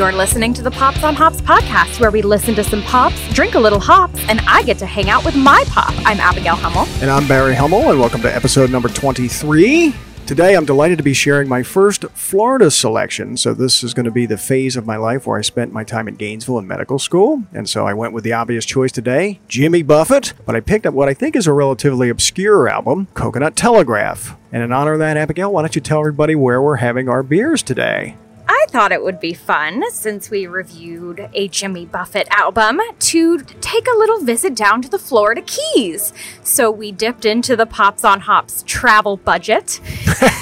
You're listening to the Pops on Hops podcast, where we listen to some pops, drink a little hops, and I get to hang out with my pop. I'm Abigail Hummel. And I'm Barry Hummel, and welcome to episode number 23. Today, I'm delighted to be sharing my first Florida selection. So, this is going to be the phase of my life where I spent my time in Gainesville in medical school. And so, I went with the obvious choice today Jimmy Buffett. But I picked up what I think is a relatively obscure album, Coconut Telegraph. And in honor of that, Abigail, why don't you tell everybody where we're having our beers today? I thought it would be fun, since we reviewed a Jimmy Buffett album, to take a little visit down to the Florida Keys. So we dipped into the Pops on Hops travel budget.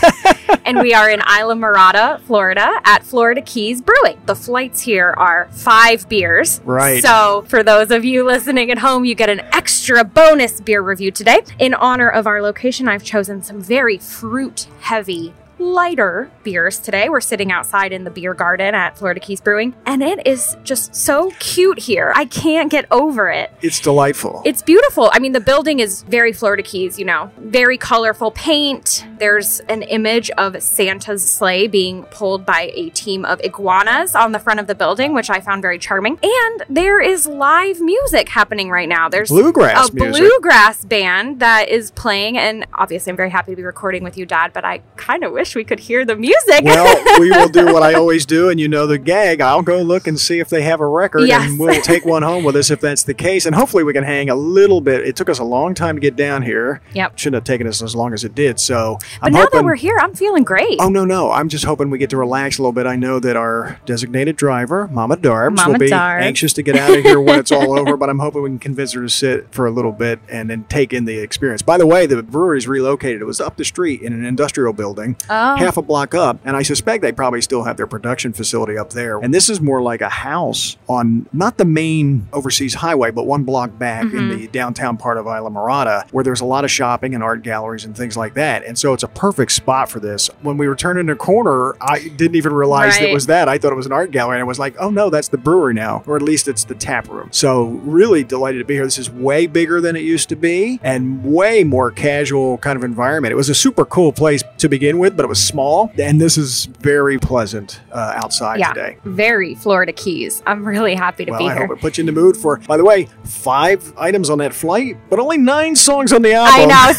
and we are in Islamorada, Florida, at Florida Keys Brewing. The flights here are five beers. Right. So for those of you listening at home, you get an extra bonus beer review today. In honor of our location, I've chosen some very fruit heavy lighter beers today. We're sitting outside in the beer garden at Florida Keys Brewing, and it is just so cute here. I can't get over it. It's delightful. It's beautiful. I mean, the building is very Florida Keys, you know, very colorful paint. There's an image of Santa's sleigh being pulled by a team of iguanas on the front of the building, which I found very charming. And there is live music happening right now. There's Bluegrass a music. bluegrass band that is playing, and obviously, I'm very happy to be recording with you, Dad. But I kind of wish we could hear the music. well, we will do what I always do, and you know the gag. I'll go look and see if they have a record, Yes. and we'll take one home with us if that's the case. And hopefully, we can hang a little bit. It took us a long time to get down here. Yep. Shouldn't have taken us as long as it did. So, but I'm now hoping. that we're here, I'm feeling great. Oh no no! I'm just hoping we get to relax a little bit. I know that our designated driver, Mama Darbs, Mama will be anxious to get out of here when it's all over. But I'm hoping we can convince her to sit for a little bit and then take in the experience. By the way, the brewery's relocated. It was up the street in an industrial building, oh, Oh. half a block up, and I suspect they probably still have their production facility up there. And this is more like a house on not the main overseas highway, but one block back in Mm-hmm. the downtown part of Islamorada, where there's a lot of shopping and art galleries and things like that. And so it's a perfect spot for this. When we were turning a corner, I didn't even realize Right. it was that. I thought it was an art gallery, and I was like, oh no, that's the brewery now, or at least it's the tap room. So really delighted to be here. This is way bigger than it used to be, and way more casual kind of environment. It was a super cool place to begin with, but it was small, and this is very pleasant uh, outside yeah, today. very Florida Keys. I'm really happy to Well, be I here. hope it puts you in the mood for. By the way, five items on that flight, but only nine songs on the album. I know.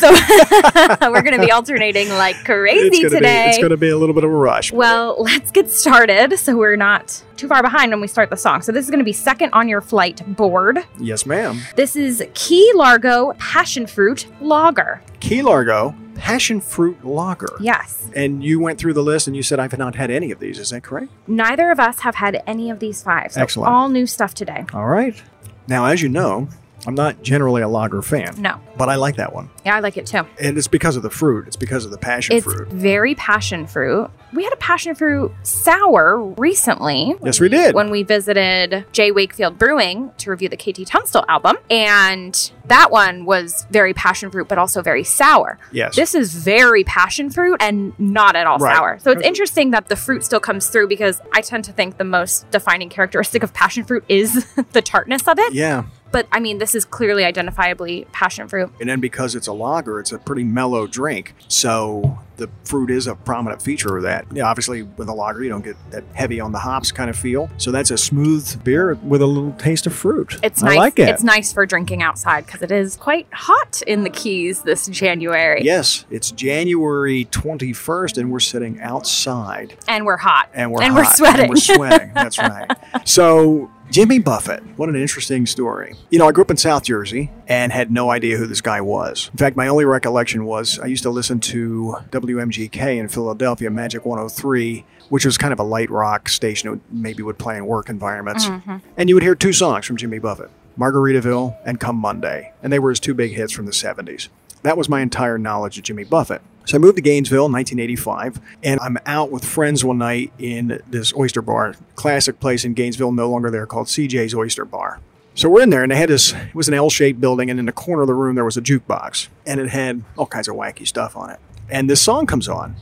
So we're going to be alternating like crazy It's gonna today. be it's gonna be a little bit of a rush. well, let's get started so we're not too far behind when we start the song. So this is going to be second on your flight board. yes, ma'am. This is Key Largo Passion Fruit Lager. Key Largo Passion Fruit Lager. Yes. And you went through the list and you said I've not had any of these. Is that correct? Neither of us have had any of these five. So Excellent. all new stuff today. All right. Now, as you know, I'm not generally a lager fan, No. But I like that one, Yeah, I like it too. and it's because of the fruit. It's because of the passion It's fruit. very passion fruit. We had a passion fruit sour recently. Yes, we did. When we visited J. Wakefield Brewing to review the KT Tunstall album. And that one was very passion fruit, but also very sour. Yes. This is very passion fruit and not at all Right. sour. So it's interesting that the fruit still comes through because I tend to think the most defining characteristic of passion fruit is the tartness of it. yeah. But I mean, this is clearly identifiably passion fruit. And then because it's a lager, it's a pretty mellow drink. So the fruit is a prominent feature of that. Yeah, obviously with a lager, you don't get that heavy on the hops kind of feel. So that's a smooth beer with a little taste of fruit. It's I nice. like it. It's nice for drinking outside because it is quite hot in the Keys this January. Yes, it's January 21st, and we're sitting outside, And we're hot. and we're and we're sweating. And we're sweating. That's right. So Jimmy Buffett, what an interesting story. You know, I grew up in South Jersey and had no idea who this guy was. In fact, my only recollection was I used to listen to WMGK in Philadelphia, Magic 103, which was kind of a light rock station that maybe would play in work environments. Mm-hmm. And you would hear two songs from Jimmy Buffett Margaritaville and Come Monday. And they were his two big hits from the 70s. That was my entire knowledge of Jimmy Buffett. So I moved to Gainesville in 1985, and I'm out with friends one night in this oyster bar, classic place in Gainesville, no longer there, called CJ's Oyster Bar. So we're in there, and they had this. It was an L-shaped building, and in the corner of the room there was a jukebox, and it had all kinds of wacky stuff on it. And this song comes on,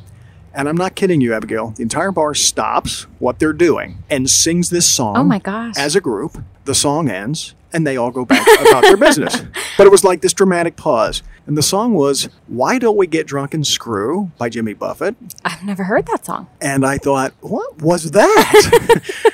and I'm not kidding you, Abigail. The entire bar stops what they're doing and sings this song. Oh my gosh. As a group, the song ends, and they all go back about their business. But it was like this dramatic pause. And the song was Why Don't We Get Drunk and Screw by Jimmy Buffett. I've never heard that song. And I thought, what was that?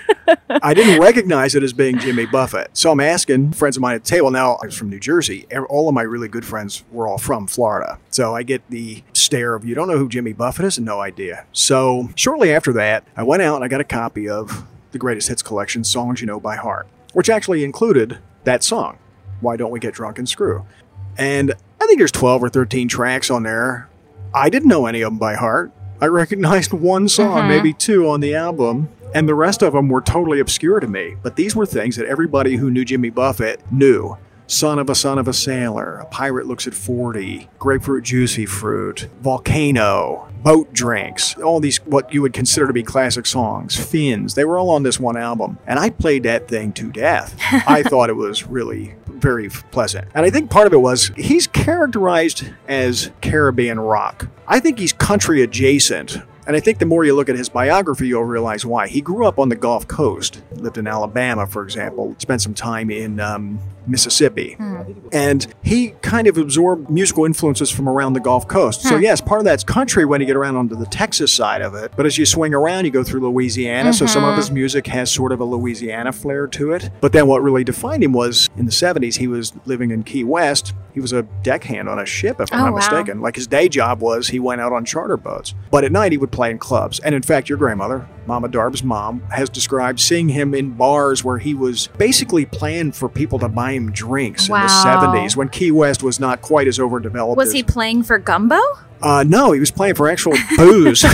I didn't recognize it as being Jimmy Buffett. So I'm asking friends of mine at the table. Now, I was from New Jersey. All of my really good friends were all from Florida. So I get the stare of, you don't know who Jimmy Buffett is? No idea. So shortly after that, I went out and I got a copy of the Greatest Hits Collection, Songs You Know by Heart, which actually included that song, Why Don't We Get Drunk and Screw? And I think there's 12 or 13 tracks on there. I didn't know any of them by heart. I recognized one song, Mhm. maybe two on the album, and the rest of them were totally obscure to me. But these were things that everybody who knew Jimmy Buffett knew. Son of a son of a sailor, a pirate looks at 40, grapefruit juicy fruit, volcano, boat drinks, all these what you would consider to be classic songs, fins, they were all on this one album. And I played that thing to death. I thought it was really very pleasant. And I think part of it was he's characterized as Caribbean rock. I think he's country adjacent. And I think the more you look at his biography, you'll realize why. He grew up on the Gulf Coast, lived in Alabama, for example, spent some time in um, Mississippi. Hmm. And he kind of absorbed musical influences from around the Gulf Coast. So, hmm. yes, part of that's country when you get around onto the Texas side of it. But as you swing around, you go through Louisiana. So, some of mm-hmm. his music has sort of a Louisiana flair to it. But then what really defined him was in the 70s, he was living in Key West. He was a deckhand on a ship, if I'm Oh, not wow. mistaken. Like his day job was he went out on charter boats. But at night, he would play in clubs. And in fact, your grandmother, Mama Darb's mom, has described seeing him in bars where he was basically playing for people to buy him drinks in the 70s when Key West was not quite as overdeveloped. Was as- he playing for Gumbo? Uh, no, he was playing for actual booze.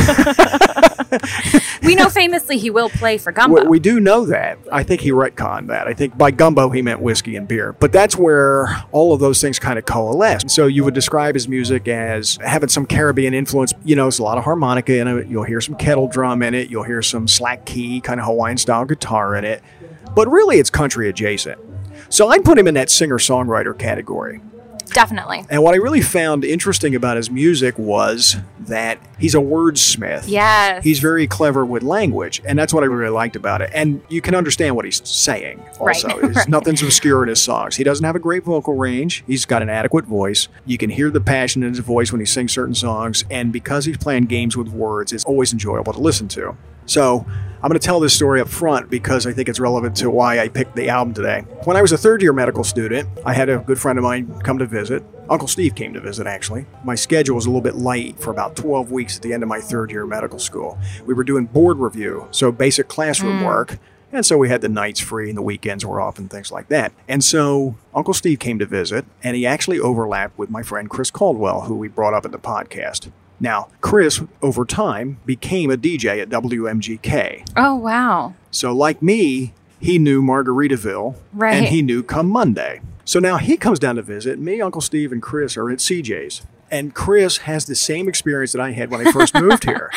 We know famously he will play for Gumbo. we do know that. I think he retconned that. I think by gumbo he meant whiskey and beer. But that's where all of those things kind of coalesce. So you would describe his music as having some Caribbean influence. You know, it's a lot of harmonica in it. You'll hear some kettle drum in it. You'll hear some slack key, kind of Hawaiian style guitar in it. But really, it's country adjacent. So I'd put him in that singer songwriter category. Definitely. And what I really found interesting about his music was that he's a wordsmith. Yes. He's very clever with language, and that's what I really liked about it. And you can understand what he's saying. Also, Right, right. nothing's obscure in his songs. He doesn't have a great vocal range. He's got an adequate voice. You can hear the passion in his voice when he sings certain songs, and because he's playing games with words, it's always enjoyable to listen to. So I'm going to tell this story up front because I think it's relevant to why I picked the album today. When I was a third year medical student, I had a good friend of mine come to visit. Uncle Steve came to visit, actually. My schedule was a little bit light for about 12 weeks at the end of my third year of medical school. We were doing board review, so basic classroom mm. work. And so we had the nights free and the weekends were off and things like that. And so Uncle Steve came to visit, and he actually overlapped with my friend Chris Caldwell, who we brought up in the podcast. Now, Chris, over time, became a DJ at WMGK. oh, wow. So, like me, he knew Margaritaville Right. and he knew Come Monday. So now he comes down to visit. Me, Uncle Steve, and Chris are at CJ's. And Chris has the same experience that I had when I first moved here.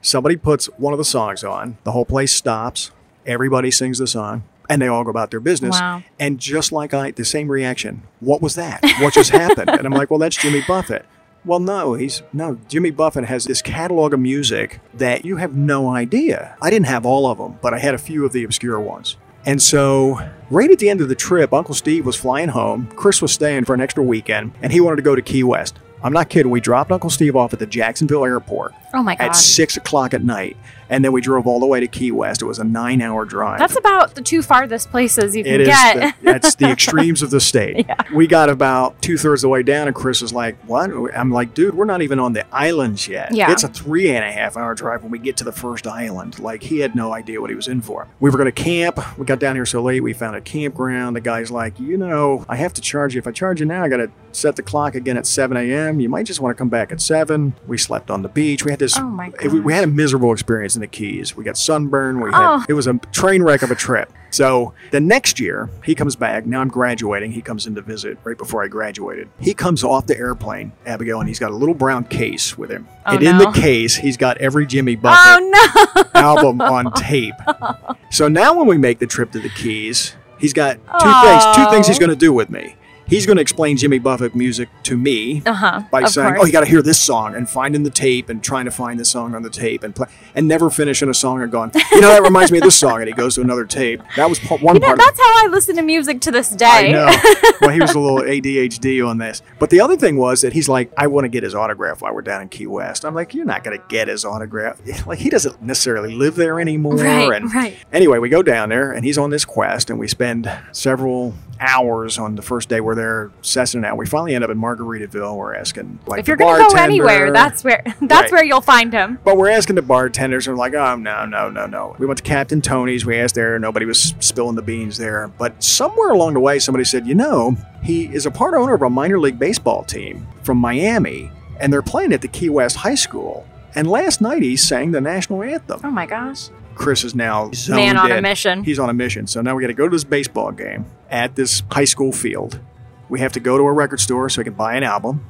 Somebody puts one of the songs on, the whole place stops, everybody sings the song, and they all go about their business. Wow. And just like I, the same reaction. What was that? What just happened? And I'm like, well, that's Jimmy Buffett. Well, no, he's no. Jimmy Buffett has this catalog of music that you have no idea. I didn't have all of them, but I had a few of the obscure ones. And so, right at the end of the trip, Uncle Steve was flying home. Chris was staying for an extra weekend, and he wanted to go to Key West. I'm not kidding. We dropped Uncle Steve off at the Jacksonville airport Oh, my God. at six o'clock at night, and then we drove all the way to Key West. It was a nine-hour drive. That's about the two farthest places you can It is. get. The, that's the extremes of the state. We got about two thirds of the way down, and Chris was like, "What?" I'm like, "Dude, we're not even on the islands yet. Yeah. It's a three and a half hour drive when we get to the first island." Like he had no idea what he was in for. We were going to camp. We got down here so late. We found a campground. The guy's like, "You know, I have to charge you. If I charge you now, I got to set the clock again at 7 a.m. You might just want to come back at 7." We slept on the beach. We had this. Oh, my we- We had a miserable experience in the Keys. We got sunburn. We had, Oh. it was a train wreck of a trip. So the next year, he comes back. Now I'm graduating. He comes in to visit right before I graduated. He comes off the airplane, Abigail, and he's got a little brown case with him. Oh, and in the case, he's got every Jimmy oh, Buffett oh, no. album on tape. So now when we make the trip to the Keys, he's got two Oh. things. Two things he's going to do with me. He's going to explain Jimmy Buffett music to me Uh huh. by saying, course. "Oh, you got to hear this song," and finding the tape and trying to find the song on the tape and play, and never finishing a song and going, "You know, that reminds me of this song," and he goes to another tape. That was one You know, part. that's how I listen to music to this day. I know. well, he was a little ADHD on this. But the other thing was that he's like, I want to get his autograph while we're down in Key West. I'm like, you're not going to get his autograph. Like, he doesn't necessarily live there anymore. Right, and right. Anyway, we go down there and he's on this quest and we spend several hours on the first day we're there sessing out. We finally end up in Margaritaville. We're asking, like, if you're the gonna go anywhere, that's where that's Right. where you'll find him. but we're asking the bartenders, and we're like, oh, no, no, no, no. We went to Captain Tony's. We asked there. Nobody was spilling the beans there. But somewhere along the way, somebody said, you know, he is a part owner of a minor league baseball team from Miami, and they're playing at the Key West High School. And last night he sang the national anthem. Oh my gosh. Chris is now Man on a mission. He's on a mission. So now we got to go to this baseball game at this high school field. We have to go to a record store so we can buy an album.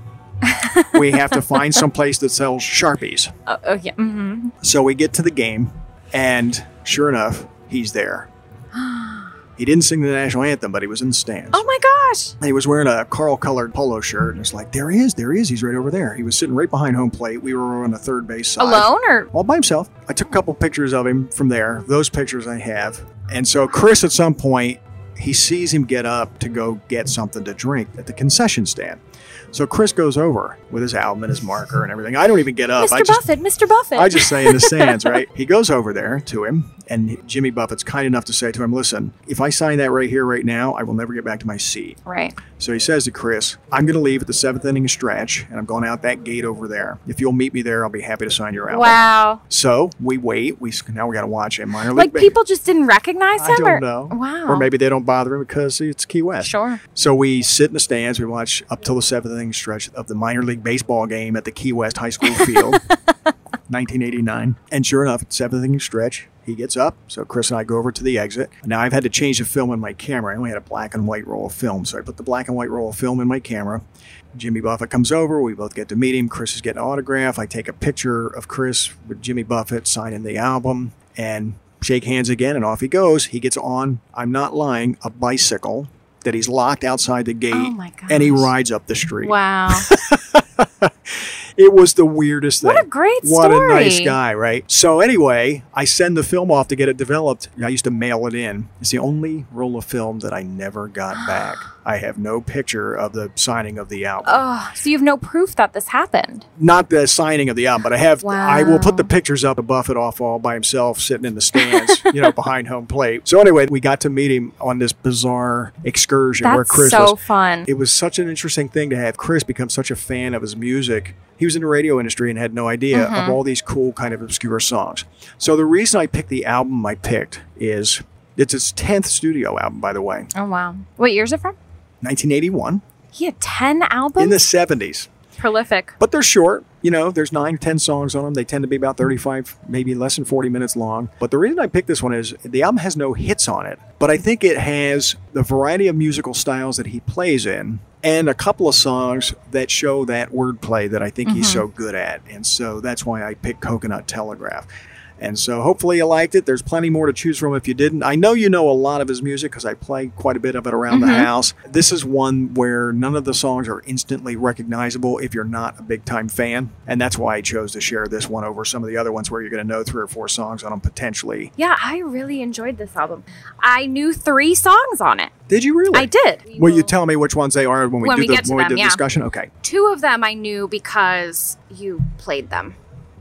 we have to find some place that sells Sharpies. Oh, oh yeah. hmm So we get to the game, and sure enough, he's there. He didn't sing the national anthem, but he was in the stands. Oh my gosh. And he was wearing a Carl colored polo shirt, and it's like, there he is, there he is, he's right over there. He was sitting right behind home plate. We were on the third base side. Alone or All by himself. I took a couple pictures of him from there. Those pictures I have. And so Chris, at some point, he sees him get up to go get something to drink at the concession stand. So Chris goes over with his album and his marker and everything. I don't even get up. Mr. I just Buffett, Mr. Buffett? I just say in the stands, right? He goes over there to him, and Jimmy Buffett's kind enough to say to him, "Listen, if I sign that right here, right now, I will never get back to my seat." right. So he says to Chris, "I'm going to leave at the seventh inning stretch, and I'm going out that gate over there. If you'll meet me there, I'll be happy to sign your album." Wow. So we wait. We now we got to watch a Minor Like league. Like people just didn't recognize I him I don't or know. Wow. Or maybe they don't bother him because it's Key West. Sure. So we sit in the stands. We watch up till the seventh inning stretch of the minor league baseball game at the Key West High School field, 1989. And sure enough, seventh inning stretch, he gets up. So Chris and I go over to the exit. Now I've had to change the film in my camera. I only had a black and white roll of film, so I put the black and white roll of film in my camera. Jimmy Buffett comes over. We both get to meet him. Chris is getting an autograph. I take a picture of Chris with Jimmy Buffett signing the album and shake hands again, and off he goes. He gets on, I'm not lying, a bicycle that he's locked outside the gate, Oh and he rides up the street. Wow. It was the weirdest thing. What a great What a nice guy, right? So anyway, I send the film off to get it developed. I used to mail it in. It's the only roll of film that I never got back. I have no picture of the signing of the album. oh, so you have no proof that this happened. Not the signing of the album, but I have. Wow. I will put the pictures up of Buffett off all by himself, sitting in the stands, you know, behind home plate. So anyway, we got to meet him on this bizarre excursion where That's Chris so was. fun. It was such an interesting thing to have Chris become such a fan of his music. He was in the radio industry and had no idea Mm-hmm. of all these cool, kind of obscure songs. So the reason I picked the album I picked is it's his 10th studio album, by the way, oh wow. What year's it from? 1981 He had ten albums. in the 70s. Prolific. But they're short. You know, there's nine, ten songs on them. They tend to be about 35, maybe less than 40 minutes long. But the reason I picked this one is the album has no hits on it, but I think it has the variety of musical styles that he plays in and a couple of songs that show that wordplay that I think he's mm-hmm. so good at. And so that's why I picked Coconut Telegraph. And so hopefully you liked it. There's plenty more to choose from if you didn't. I know you know a lot of his music because I play quite a bit of it around the mm-hmm. house. This is one where none of the songs are instantly recognizable if you're not a big time fan. And that's why I chose to share this one over some of the other ones where you're going to know three or four songs on them potentially. Yeah, I really enjoyed this album. I knew three songs on it. Did you really? I did. Will you tell me which ones they are when we When do we the when we them, do the yeah. discussion? Okay. Two of them I knew because you played them.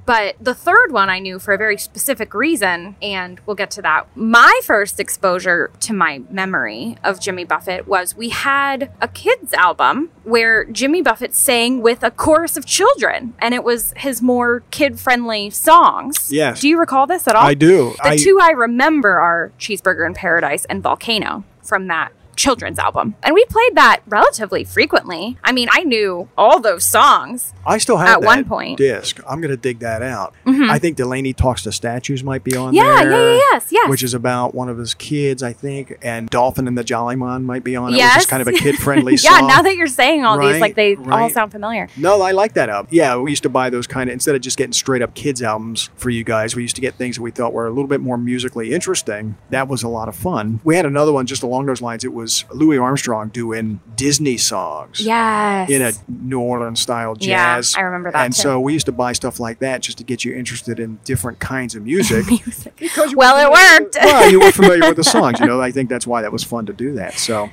But the third one I knew for a very specific reason, and we'll get to that. My first exposure to my memory of Jimmy Buffett was we had a kids' album where Jimmy Buffett sang with a chorus of children, and it was his more kid friendly songs. Yes. Do you recall this at all? I do. The I, two I remember are Cheeseburger in Paradise and Volcano from that children's album. And we played that relatively frequently. I mean, I knew all those songs. I still have at that one point. Mm-hmm. disc. I'm going to dig that out. I think Delaney Talks to Statues might be on Yeah, there. yeah, yeah, yes, yes. Which is about one of his kids, I think, and Dolphin and the Jollyman might be on it, which Yes. is kind of a kid friendly yeah, now that you're saying all Right, these, like they all sound familiar. no, I like that album. Yeah, we used to buy those kind of instead of just getting straight up kids albums for you guys. We used to get things that we thought were a little bit more musically interesting. That was a lot of fun. We had another one just along those lines. It was was Louis Armstrong doing Disney songs. Yes. In a New Orleans style jazz. Yeah, jazz. I remember that And too. so we used to buy stuff like that just to get you interested in different kinds of music. music. Because you Well, it familiar- worked. well, you were familiar with the songs. You know, I think that's why that was fun to do that. So,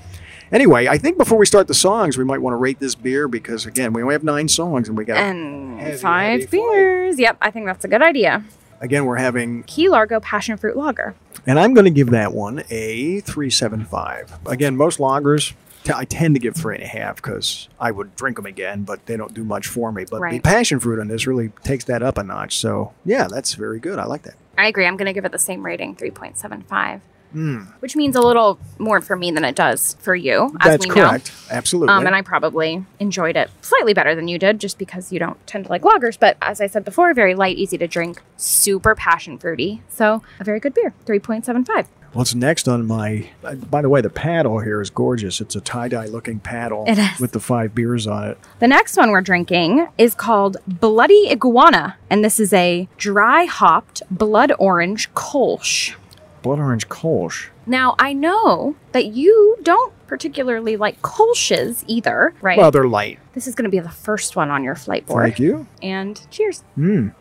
anyway, I think before we start the songs, we might want to rate this beer because again, we only have nine songs, and we got And Heavy, five heavy flight. beers. Yep, I think that's a good idea. again we're having, Key Largo Passion Fruit Lager. And I'm going to give that one a three seven five. Again, most lagers. t- I tend to give three and a half because I would drink them again, but they don't do much for me. But the passion fruit on this really takes that up a notch. So yeah, that's very good. I like that. I agree. I'm going to give it the same rating, 3.75, Hmm. which means a little more for me than it does for you, as That's we correct. Absolutely. Um, and I probably enjoyed it slightly better than you did, just because you don't tend to like lagers. But as I said before, very light, easy to drink, super passion fruity. So a very good beer, 3.75. What's next on my? uh, By the way, the paddle here is gorgeous. It's a tie dye looking paddle with the five beers on it. The next one we're drinking is called Bloody Iguana, and this is a dry hopped blood orange Kolsch. Blood orange Kolsch. Now, I know that you don't particularly like Kolsch's either, right? Well, they're light. this is going to be the first one on your flight board. Thank you. And cheers. Mm.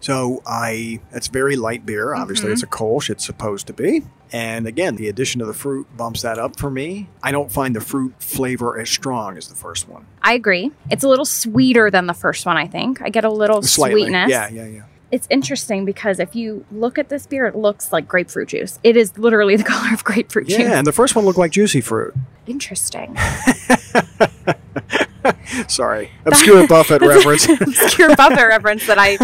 So I, it's very light beer. Obviously, it's a Kolsch. It's supposed to be. And again, the addition of the fruit bumps that up for me. I don't find the fruit flavor as strong as the first one. I agree. It's a little sweeter than the first one, I think. I get a little Slightly. sweetness. Yeah, yeah, yeah. It's interesting because if you look at this beer, it looks like grapefruit juice. It is literally the color of grapefruit juice. Yeah, and the first one looked like juicy fruit. Interesting. Sorry, obscure Buffett reference. obscure Buffett reference that I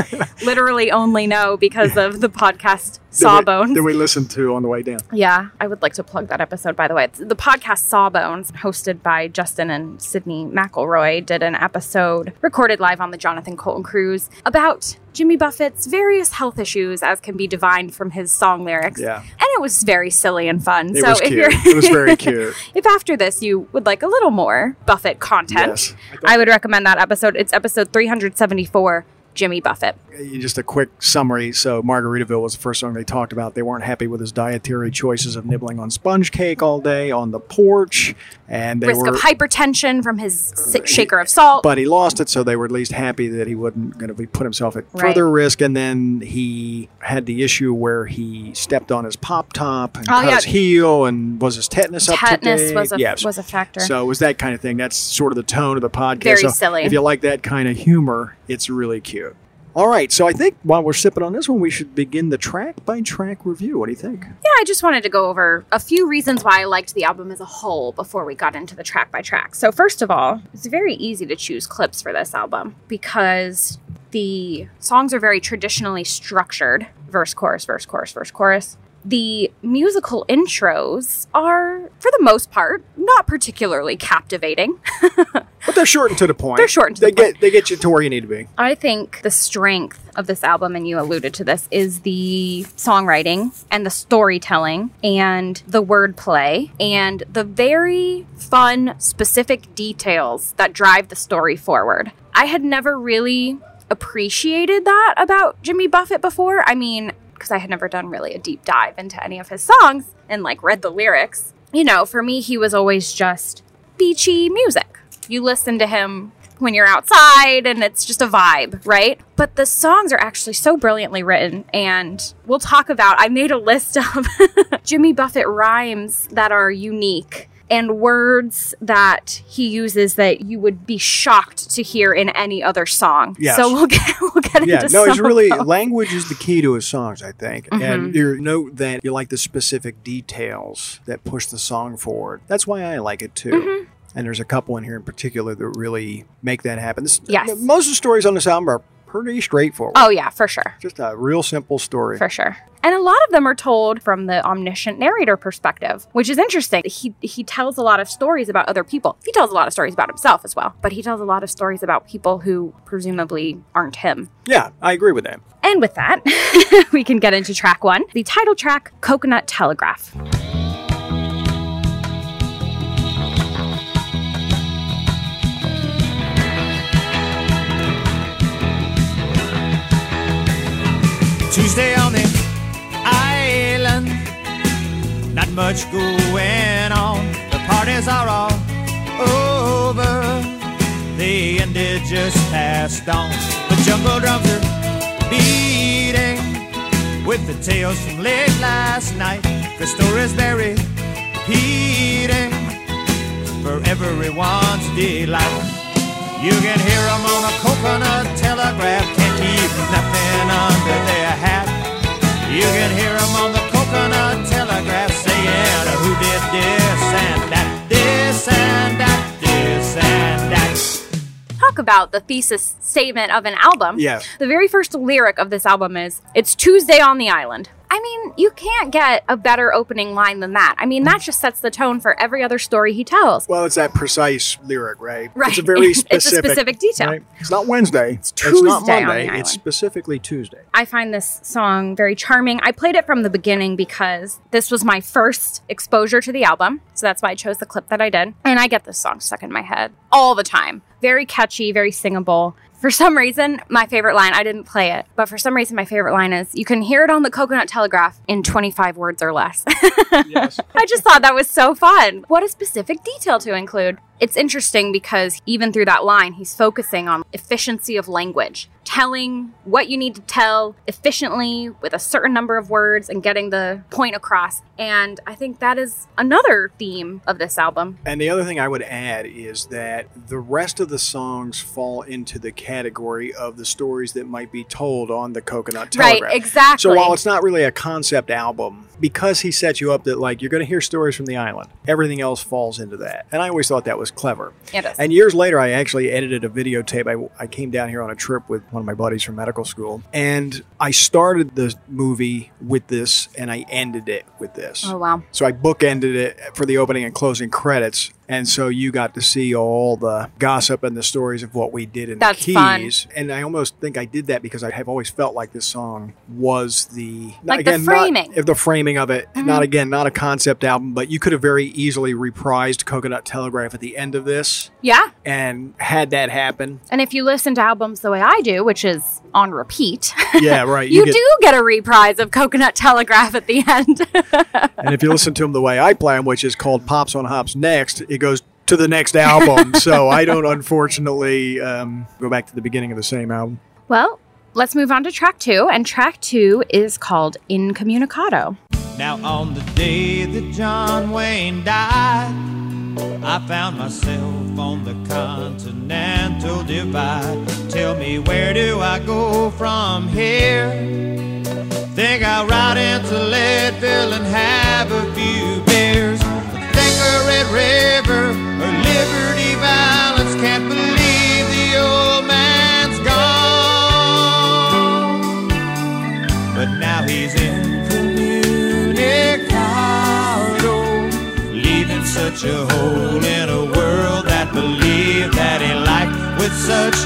literally only know because of the podcast That we- Sawbones. That we listened to on the way down. Yeah, I would like to plug that episode, by the way. It's the podcast Sawbones, hosted by Justin and Sydnee McElroy, did an episode recorded live on the Jonathan Coulton cruise about Jimmy Buffett's various health issues as can be divined from his song lyrics. Yeah. And it was very silly and fun. It so was if cute. you're it was very cute. if after this you would like a little more Buffett content, Yes. I would recommend that episode. It's episode 374, Jimmy Buffett. just a quick summary. So, Margaritaville was the first song they talked about. They weren't happy with his dietary choices of nibbling on sponge cake all day on the porch, and they Risk were. of hypertension from his shaker of salt. but he lost it, so they were at least happy that he wasn't going to be put himself at Right. further risk. And then he had the issue where he stepped on his pop top and Oh, cut yeah. his heel, and was his tetanus up to Tetanus was a yes. was a factor. So it was that kind of thing. That's sort of the tone of the podcast. Very So silly. If you like that kind of humor, it's really cute. All right, so I think while we're sipping on this one, we should begin the track by track review. What do you think? Yeah, I just wanted to go over a few reasons why I liked the album as a whole before we got into the track by track. So, first of all, it's very easy to choose clips for this album because the songs are very traditionally structured verse, chorus, verse, chorus, verse, chorus. The musical intros are, for the most part, not particularly captivating. But they're short and to the point. They're short and to they the point. get they get you to where you need to be. I think the strength of this album, and you alluded to this, is the songwriting and the storytelling and the wordplay and the very fun, specific details that drive the story forward. I had never really appreciated that about Jimmy Buffett before. I mean, because I had never done really a deep dive into any of his songs and like read the lyrics. You know, for me, he was always just beachy music. You listen to him when you're outside and it's just a vibe, right? But the songs are actually so brilliantly written and we'll talk about I made a list of Jimmy Buffett rhymes that are unique and words that he uses that you would be shocked to hear in any other song. Yes. So we'll get we'll get Yeah, into no, it's really language is the key to his songs, I think. Mm-hmm. And you note that you like the specific details that push the song forward. That's why I like it too. Mm-hmm. And there's a couple in here in particular that really make that happen. This, Yes. Most of the stories on this album are pretty straightforward. Oh yeah, for sure. Just a real simple story. For sure. And a lot of them are told from the omniscient narrator perspective, which is interesting. He he tells a lot of stories about other people. He tells a lot of stories about himself as well, but he tells a lot of stories about people who presumably aren't him. Yeah, I agree with that. And with that, we can get into track 1, the title track Coconut Telegraph. Tuesday on the island, not much going on. The parties are all over. The ended just passed on. The jungle drums are beating with the tales from late last night. The stories they're repeating for everyone's delight. You can hear 'em on a coconut telegraph, can't keep nothing under their hat. You can hear 'em on the coconut telegraph saying who did this and that, this and that, this and that. Talk about the thesis statement of an album. Yes. The very first lyric of this album is It's Tuesday on the Island. I mean, you can't get a better opening line than that. I mean, that mm. just sets the tone for every other story he tells. Well, it's that precise lyric, right? Right. It's a very specific, It's a specific. detail. right? It's not Wednesday. It's, not Tuesday on the Monday. island. It's specifically Tuesday. I find this song very charming. I played it from the beginning because this was my first exposure to the album. So that's why I chose the clip that I did. And I get this song stuck in my head all the time. Very catchy, very singable. For some reason, my favorite line, I didn't play it, but for some reason, my favorite line is you can hear it on the Coconut Telegraph in 25 words or less. Yes. I just thought that was so fun. What a specific detail to include. It's interesting because even through that line, he's focusing on efficiency of language, telling what you need to tell efficiently with a certain number of words and getting the point across. And I think that is another theme of this album. And the other thing I would add is that the rest of the songs fall into the category of the stories that might be told on the Coconut Telegraph. Right, exactly. So while it's not really a concept album, because he sets you up that like you're going to hear stories from the island, everything else falls into that. And I always thought that was clever. It is. And years later, I actually edited a videotape. I, I came down here on a trip with one of my buddies from medical school, and I started the movie with this, and I ended it with this. Oh, wow. So I bookended it for the opening and closing credits. And so you got to see all the gossip and the stories of what we did in That's the fun. Keys. And I almost think I did that because I have always felt like this song was the Like the framing. Mm-hmm. the framing of it. Not again, not a concept album, but you could have very easily reprised Coconut Telegraph at the end of this Yeah. and had that happen. And if you listen to albums the way I do, which is on repeat, Yeah, right. you, get- do get a reprise of Coconut Telegraph at the end. And if you listen to them the way I play them, which is called Pops on Hops Next, it goes to the next album. so I don't, unfortunately, um, go back to the beginning of the same album. well, let's move on to track two. And track two is called Incommunicado. Now, on the day that John Wayne died, I found myself on the continental divide. Tell me, where do I go from here? Think I'll ride into Leadville and have a few beers. Of Red River or Liberty Valance. Can't believe the old man's gone. But now he's incommunicado, oh, leaving such a hole in a world that believed that he liked with such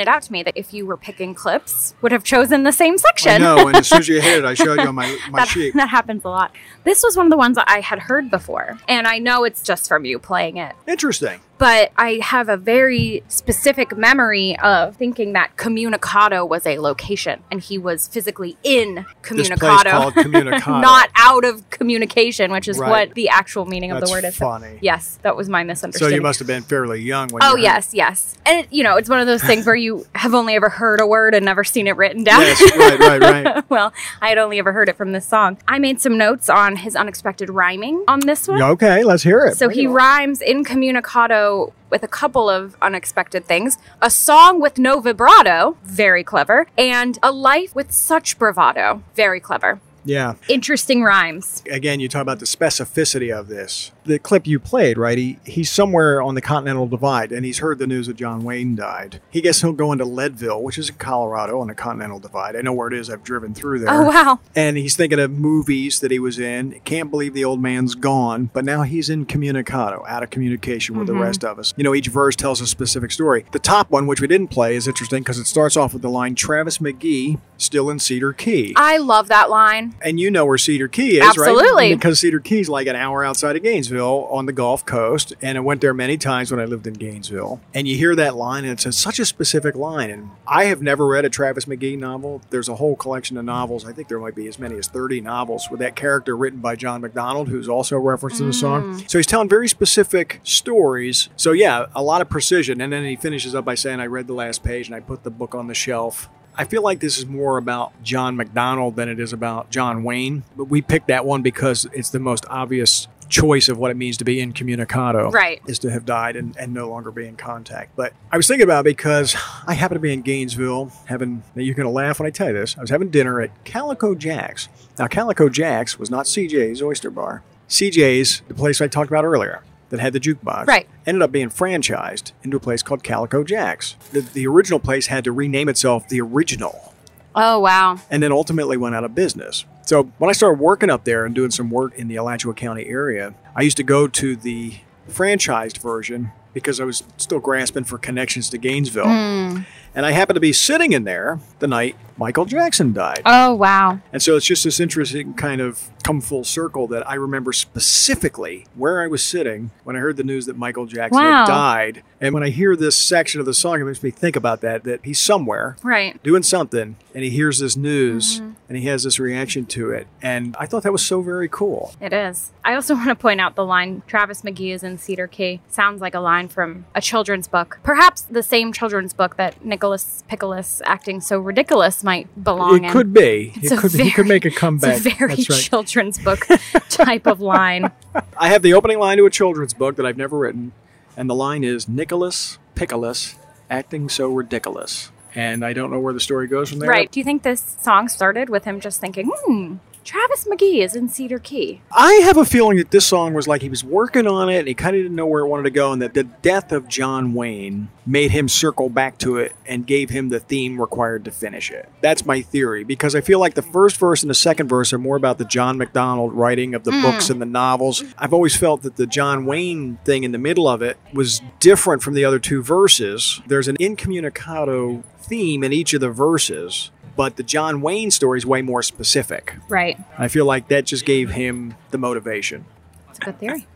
pointed out to me that if you were picking clips, would have chosen the same section. Know, and as soon as you hit it, I showed you on my, my that, sheet. that happens a lot. This was one of the ones that I had heard before, and I know it's just from you playing it. Interesting. But I have a very specific memory of thinking that Communicado was a location, and he was physically in Communicado, Communicado. not out of communication, which is Right. what the actual meaning of the word is. funny. Yes, that was my misunderstanding. So you must have been fairly young when Oh yes, yes, and it, you know it's one of those things where you have only ever heard a word and never seen it written down. Yes, right, right, right. well, I had only ever heard it from this song. I made some notes on his unexpected rhyming on this one. Okay, let's hear it. So he rhymes incommunicado with a couple of unexpected things. A song with no vibrato, very clever, and a life with such bravado, very clever. Yeah. Interesting rhymes. Again, you talk about the specificity of this. The clip you played, right? He he's somewhere on the Continental Divide, and he's heard the news that John Wayne died. He guess he'll go into Leadville, which is in Colorado on the Continental Divide. I know where it is. I've driven through there. Oh wow. And he's thinking of movies that he was in. Can't believe the old man's gone, but now he's in communicado, out of communication with the mm-hmm. rest of us. You know, each verse tells a specific story. The top one, which we didn't play, is interesting because it starts off with the line Travis McGee, still in Cedar Key. I love that line. And you know where Cedar Key is, right? Absolutely. Because Cedar Key is like an hour outside of Gainesville on the Gulf Coast. And I went there many times when I lived in Gainesville. And you hear that line, and it's a, such a specific line. And I have never read a Travis McGee novel. There's a whole collection of novels. I think there might be as many as 30 novels with that character written by John MacDonald, who's also referenced in the song. Mm. So he's telling very specific stories. So, yeah, a lot of precision. And then he finishes up by saying, I read the last page and I put the book on the shelf. I feel like this is more about John MacDonald than it is about John Wayne, but we picked that one because it's the most obvious choice of what it means to be incommunicado. Right. Is to have died and, and no longer be in contact. But I was thinking about it because I happen to be in Gainesville having, now you're going to laugh when I tell you this. I was having dinner at Calico Jack's. Now, Calico Jack's was not CJ's Oyster Bar. CJ's, the place I talked about earlier, that had the jukebox, Right. ended up being franchised into a place called Calico Jack's. The, the original place had to rename itself the Original Oh, wow. and then ultimately went out of business. So when I started working up there and doing some work in the Alachua County area, I used to go to the franchised version because I was still grasping for connections to Gainesville. Hmm. And I happened to be sitting in there the night Michael Jackson died. Oh, wow. And so it's just this interesting kind of come full circle that I remember specifically where I was sitting when I heard the news that Michael Jackson Wow. had died. And when I hear this section of the song, it makes me think about that, that he's somewhere Right. doing something and he hears this news Mm-hmm. and he has this reaction to it. And I thought that was so very cool. It is. I also want to point out the line Travis McGee is in Cedar Key. Sounds like a line from a children's book. Perhaps the same children's book that Nicholas Pickles acting so ridiculous might belong it in. could be. It's it a could he could very- make a comeback. It's a very That's right. children's book type of line. I have the opening line to a children's book that I've never written, and the line is Nicholas Pickles acting so ridiculous. And I don't know where the story goes from there. Right. Do you think this song started with him just thinking, hmm, Travis McGee is in Cedar Key? I have a feeling that this song was like he was working on it and he kind of didn't know where it wanted to go, and that the death of John Wayne made him circle back to it and gave him the theme required to finish it. That's my theory because I feel like the first verse and the second verse are more about the John MacDonald writing of the mm. books and the novels. I've always felt that the John Wayne thing in the middle of it was different from the other two verses. There's an incommunicado theme in each of the verses. But the John Wayne story is way more specific. Right. I feel like that just gave him the motivation. That's a good theory.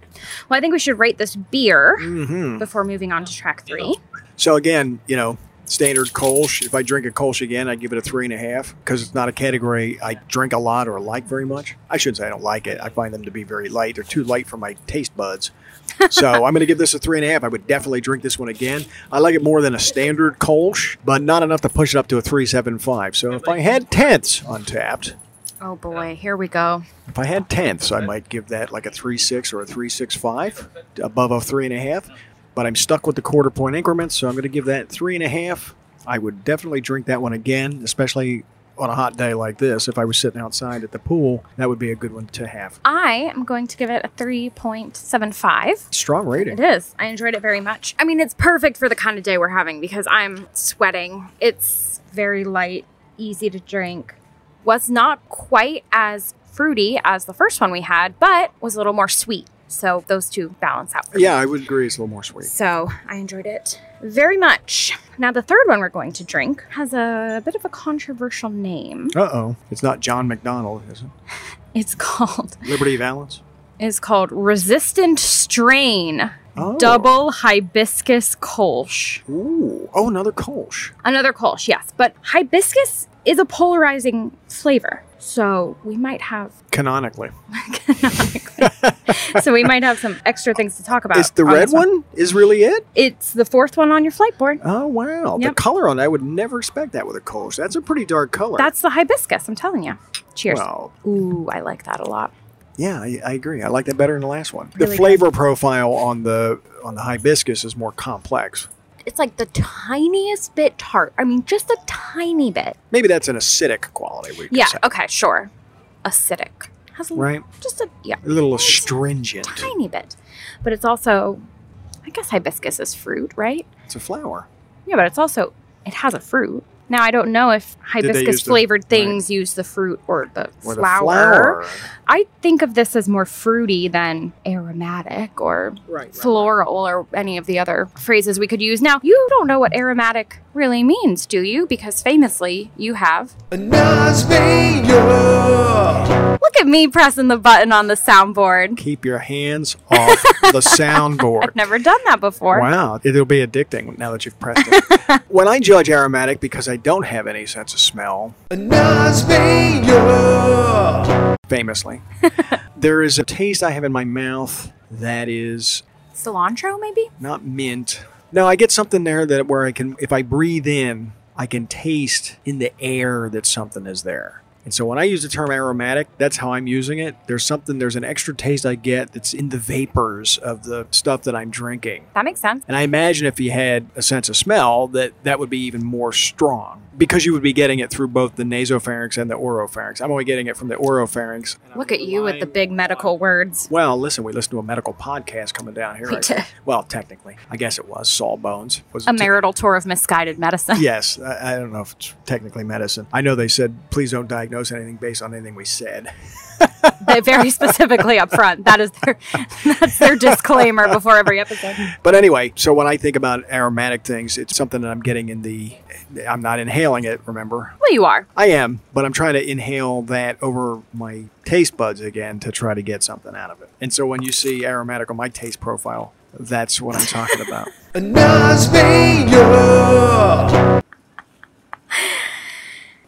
Well, I think we should rate this beer Mm-hmm. before moving on to track three. So again, you know, standard Kolsch. If I drink a Kolsch again, I give it a three and a half because it's not a category I drink a lot or like very much. I shouldn't say I don't like it. I find them to be very light. They're too light for my taste buds. So I'm going to give this a three and a half. I would definitely drink this one again. I like it more than a standard Kolsch, but not enough to push it up to a three seven five. So if I had tenths Untappd, Oh boy, here we go. If I had tenths, I might give that like a three six or a three six five, above a three and a half. But I'm stuck with the quarter point increments, so I'm going to give that three and a half. I would definitely drink that one again, especially on a hot day like this. If I was sitting outside at the pool, that would be a good one to have. I am going to give it a 3.75. Strong rating. It is. I enjoyed it very much. I mean, it's perfect for the kind of day we're having because I'm sweating. It's very light, easy to drink. Was not quite as fruity as the first one we had, but was a little more sweet. So those two balance out. For me. Yeah, I would agree. It's a little more sweet. So I enjoyed it very much. Now, the third one we're going to drink has a bit of a controversial name. Uh oh. It's not John MacDonald, is it? It's called Liberty Valance? It's called Resistant Strain Oh. Double Hibiscus Kolsch. Ooh. Oh, another Kolsch. Another Kolsch, yes, but hibiscus is a polarizing flavor. So we might have Canonically. so we might have some extra things to talk about. Is the on red this one is really it? It's the fourth one on your flight board. Oh wow! Yep. The color on that I would never expect that with a Kolsch. That's a pretty dark color. That's the hibiscus, I'm telling you. Cheers. well, Ooh, I like that a lot. yeah, I, I agree. I like that better than the last one. Really the good. flavor profile on the on the hibiscus is more complex. It's like the tiniest bit tart. I mean, just a tiny bit. Maybe that's an acidic quality. Yeah, say, okay, sure. Acidic. Has a, right. just a yeah, A little astringent. tiny bit. But it's also I guess hibiscus is fruit, right? It's a flower. Yeah, but it's also it has a fruit. Now I don't know if hibiscus the- flavored things use the fruit or the Or flower. the flower. I think of this as more fruity than aromatic or Right, right, floral or any of the other phrases we could use. Now, you don't know what aromatic really means, do you? Because famously, you have Look at me pressing the button on the soundboard. Keep your hands off the soundboard. I've never done that before. Wow, it'll be addicting now that you've pressed it. when I judge aromatic because I don't have any sense of smell, famously, there is a taste I have in my mouth that is Cilantro, maybe? not mint. No, I get something there that where I can, if I breathe in, I can taste in the air that something is there. And so when I use the term aromatic, that's how I'm using it. There's something, there's an extra taste I get that's in the vapors of the stuff that I'm drinking. That makes sense. And I imagine if you had a sense of smell, that that would be even more strong because you would be getting it through both the nasopharynx and the oropharynx. I'm only getting it from the oropharynx. Look at you with the big medical words. well, listen, we listened to a medical podcast coming down here. We I- did. Well, technically, I guess it was Sawbones. Was A it te- marital tour of misguided medicine. Yes, I, I don't know if it's technically medicine. I know they said please don't diagnose anything based on anything we said. Very specifically up front. That is their that's their disclaimer before every episode. But anyway, so when I think about aromatic things, it's something that I'm getting in the. I'm not inhaling it. Remember, Well, you are. I am, but I'm trying to inhale that over my taste buds again to try to get something out of it. And so when you see aromatic on my taste profile, that's what I'm talking about.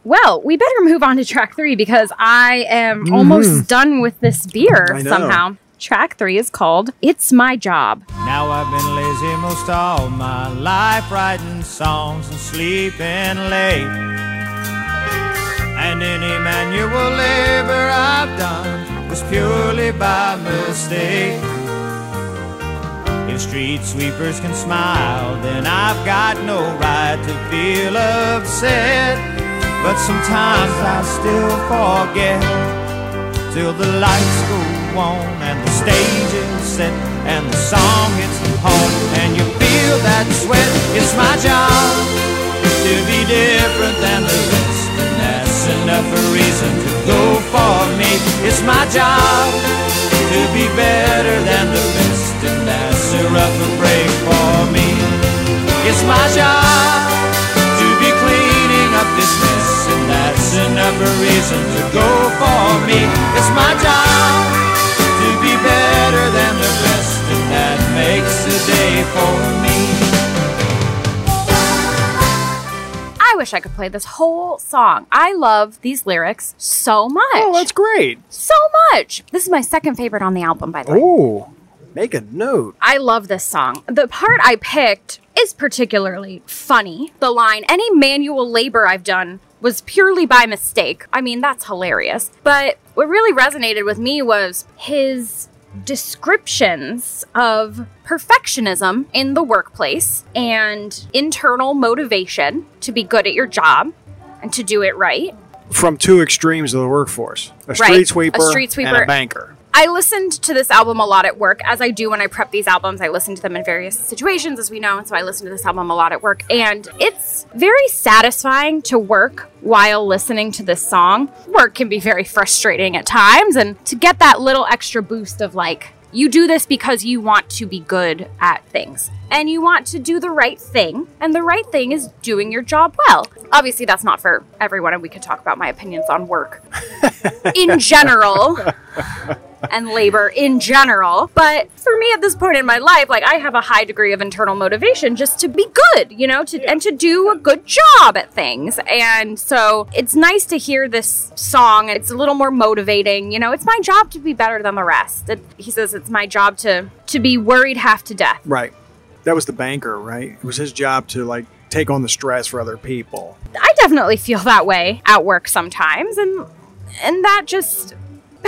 Well, we better move on to track three because I am almost done with this beer Mm-hmm. I know. somehow. Track three is called It's My Job. Now I've been lazy most all my life, writing songs and sleeping late. And any manual labor I've done was purely by mistake. If street sweepers can smile, then I've got no right to feel upset. But sometimes I still forget till the lights go on and the stage is set and the song hits home and you feel that sweat. It's my job to be different than the rest, and that's enough a reason to go for me. It's my job to be better than the best, and that's a rougher break for me. It's my job cleaning this mess, and that's enough a reason to go for me. It's my job to be better than the rest, and that makes a day for me. I wish I could play this whole song. I love these lyrics so much. oh, that's great. so much. This is my second favorite on the album, by the way. Oh, make a note. I love this song. The part I picked is particularly funny. The line, any manual labor I've done was purely by mistake. I mean, that's hilarious. But what really resonated with me was his descriptions of perfectionism in the workplace and internal motivation to be good at your job and to do it right. From two extremes of the workforce: a street Right, a street sweeper, and a banker. I listened to this album a lot at work, as I do when I prep these albums. I listen to them in various situations, as we know, and so I listen to this album a lot at work. And it's very satisfying to work while listening to this song. Work can be very frustrating at times, and to get that little extra boost of like, you do this because you want to be good at things and you want to do the right thing, and the right thing is doing your job well. Obviously, that's not for everyone, and we could talk about my opinions on work in general and labor in general. But for me at this point in my life, like I have a high degree of internal motivation just to be good, you know, to and to do a good job at things. And so it's nice to hear this song. It's a little more motivating, you know, it's my job to be better than the rest. It, he says it's my job to to be worried half to death. Right. That was the banker, right? It was his job to like take on the stress for other people. I definitely feel that way at work sometimes and and that just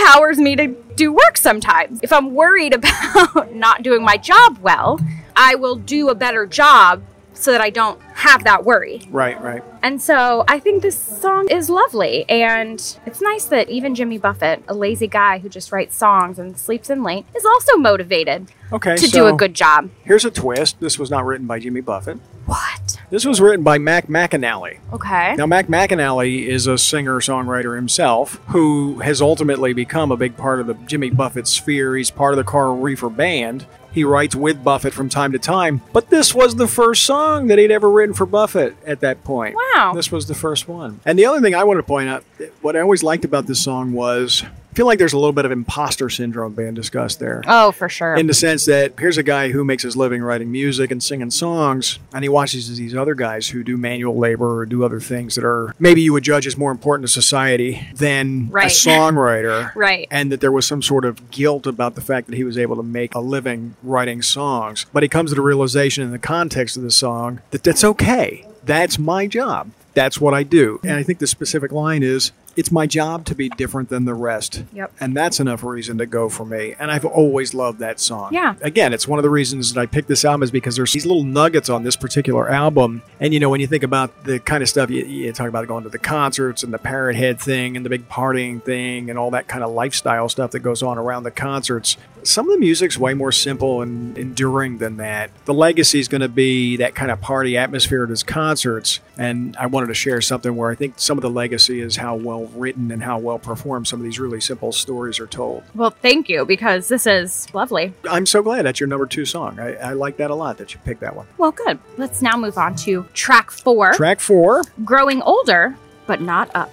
powers me to do work sometimes. If I'm worried about not doing my job well, I will do a better job so that I don't have that worry. Right, right. And so I think this song is lovely. And it's nice that even Jimmy Buffett, a lazy guy who just writes songs and sleeps in late, is also motivated Okay. to so do a good job. Here's a twist. This was not written by Jimmy Buffett. What? This was written by Mac McAnally. Okay. Now, Mac McAnally is a singer songwriter himself who has ultimately become a big part of the Jimmy Buffett sphere. He's part of the Coral Reefer band. He writes with Buffett from time to time, but this was the first song that he'd ever written for Buffett at that point. Wow. This was the first one. And the other thing I want to point out, what I always liked about this song was feel like there's a little bit of imposter syndrome being discussed there. Oh, for sure. In the sense that here's a guy who makes his living writing music and singing songs, and he watches these other guys who do manual labor or do other things that are maybe you would judge as more important to society than a Right. songwriter. Right. And that there was some sort of guilt about the fact that he was able to make a living writing songs. But he comes to the realization in the context of the song that that's okay. That's my job. That's what I do. And I think the specific line is it's my job to be different than the rest. Yep. And that's enough reason to go for me. And I've always loved that song. Yeah. Again, it's one of the reasons that I picked this album is because there's these little nuggets on this particular album. And you know, when you think about the kind of stuff you, you talk about going to the concerts and the parrot head thing and the big partying thing and all that kind of lifestyle stuff that goes on around the concerts, some of the music's way more simple and enduring than that. The legacy is going to be that kind of party atmosphere at his concerts. And I wanted to share something where I think some of the legacy is how well written and how well performed some of these really simple stories are told. well, thank you because this is lovely. I'm so glad that's your number two song. I, I like that a lot that you picked that one. Well, good. Let's now move on to track four Track four. Growing Older, but Not Up.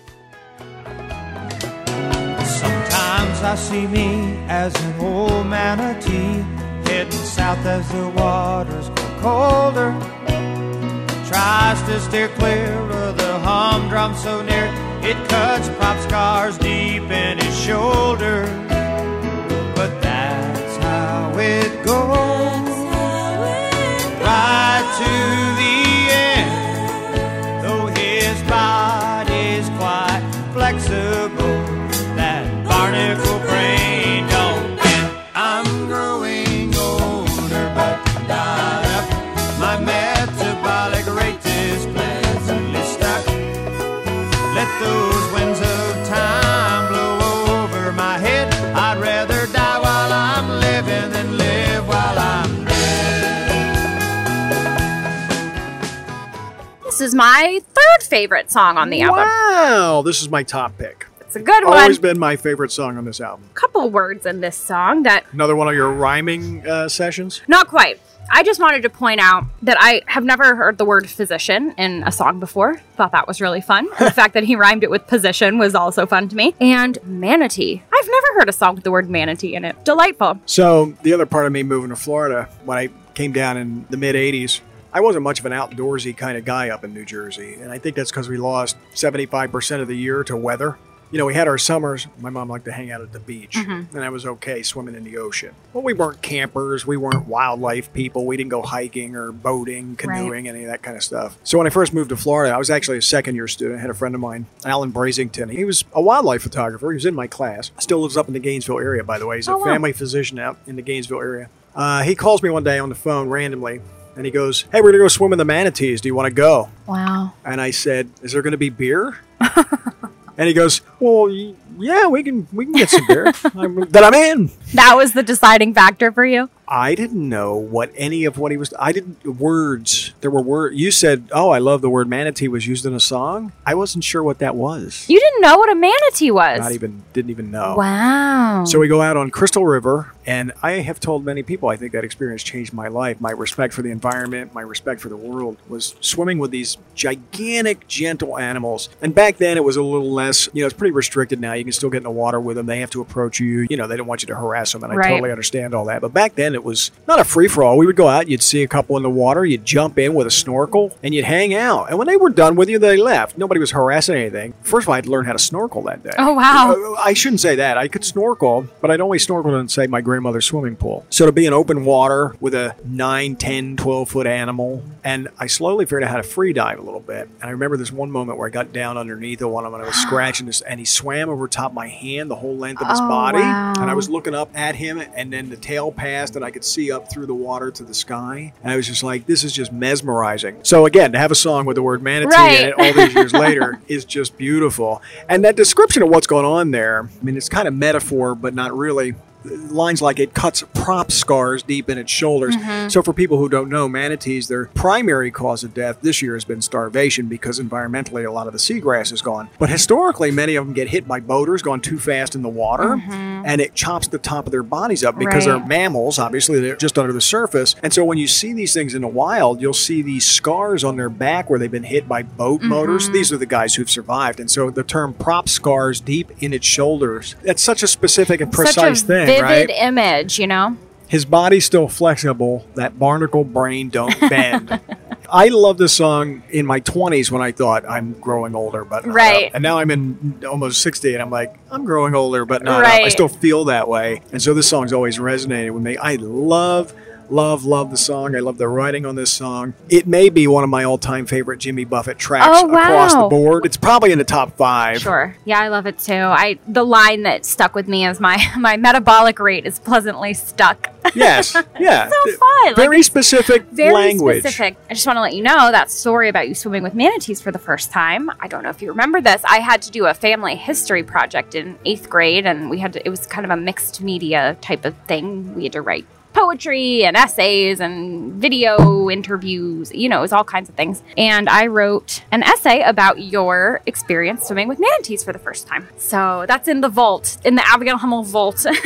Sometimes I see me as an old manatee heading south as the waters grow colder. Tries to steer clear of the humdrum so near it cuts prop scars deep in his shoulder. But that's how it goes. Is my third favorite song on the album. Wow, this is my top pick. It's a good one. Always been my favorite song on this album. couple words in this song that Another one of your rhyming uh, sessions. not quite. I just wanted to point out that I have never heard the word physician in a song before. Thought that was really fun. the fact that he rhymed it with position was also fun to me. And manatee. I've never heard a song with the word manatee in it. Delightful. So the other part of me moving to Florida when I came down in the mid '80s, I wasn't much of an outdoorsy kind of guy up in New Jersey, and I think that's because we lost 75% of the year to weather. You know, we had our summers. My mom liked to hang out at the beach, and I was okay swimming in the ocean. But we weren't campers. We weren't wildlife people. We didn't go hiking or boating, canoeing, any of that kind of stuff. So when I first moved to Florida, I was actually a second year student. I had a friend of mine, Alan Brazington. He was a wildlife photographer. He was in my class. Still lives up in the Gainesville area, by the way. He's a Oh, wow. family physician out in the Gainesville area. Uh, he calls me one day on the phone randomly, and he goes, "Hey, we're gonna go swim in the manatees. Do you want to go?" Wow. And I said, "Is there going to be beer?" and he goes, "Well, yeah, we can we can get some beer." I'm, then I'm in. That was the deciding factor for you? I didn't know what any of what he was. I didn't words. There were words. You said, "Oh, I love the word manatee was used in a song." I wasn't sure what that was. You didn't know what a manatee was. Not even didn't even know. Wow. So we go out on Crystal River, and I have told many people I think that experience changed my life. My respect for the environment, my respect for the world was swimming with these gigantic, gentle animals. And back then it was a little less, you know, it's pretty restricted now. You can still get in the water with them. They have to approach you. You know, they don't want you to harass them, and I Right. totally understand all that. But back then it was not a free for all. We would go out, you'd see a couple in the water, you'd jump in with a snorkel, and you'd hang out. And when they were done with you, they left. Nobody was harassing anything. First of all, I had to learn how to snorkel that day. Oh, wow. Uh, I shouldn't say that. I could snorkel, but I'd only snorkel in, say, my grandmother's swimming pool. So to be in open water with a 9, 10, 12 foot animal, and I slowly figured out how to free dive a little bit. And I remember this one moment where I got down underneath the one of them and I was scratching this, and he swam over top my hand the whole length of his Oh, body. wow. And I was looking up at him, and then the tail passed, and I could see up through the water to the sky. And I was just like, this is just mesmerizing. So again, to have a song with the word manatee Right. in it all these years later is just beautiful. And that description of what's going on there, I mean, it's kind of metaphor, but not really. Lines like it cuts prop scars deep in its shoulders. Mm-hmm. So for people who don't know, manatees, their primary cause of death this year has been starvation because environmentally a lot of the seagrass is gone. But historically, many of them get hit by boaters going too fast in the water, and it chops the top of their bodies up because Mm-hmm. Right. they're mammals. Obviously, they're just under the surface. And so when you see these things in the wild, you'll see these scars on their back where they've been hit by boat Mm-hmm. motors. These are the guys who've survived. And so the term prop scars deep in its shoulders, that's such a specific and precise thing, vivid right? image, you know? His body's still flexible. That barnacle brain don't bend. I love this song in my 20s when I thought I'm growing older, but not Right. up. And now I'm in almost 60 and I'm like, I'm growing older, but not up. I still feel that way. And so this song's always resonated with me. I love, love, love the song. I love the writing on this song. It may be one of my all time favorite Jimmy Buffett tracks Oh, across the board. It's probably in the top five. Sure. Yeah, I love it too. I the line that stuck with me is my my metabolic rate is pleasantly stuck. Yes. Yeah. So fun. Like, Very specific Very language. specific. I just want to let you know that story about you swimming with manatees for the first time. I don't know if you remember this. I had to do a family history project in eighth grade, and we had to, it was kind of a mixed media type of thing. We had to write poetry and essays and video interviews. You know, it was all kinds of things. And I wrote an essay about your experience swimming with manatees for the first time. So that's in the vault, in the Abigail Hummel vault.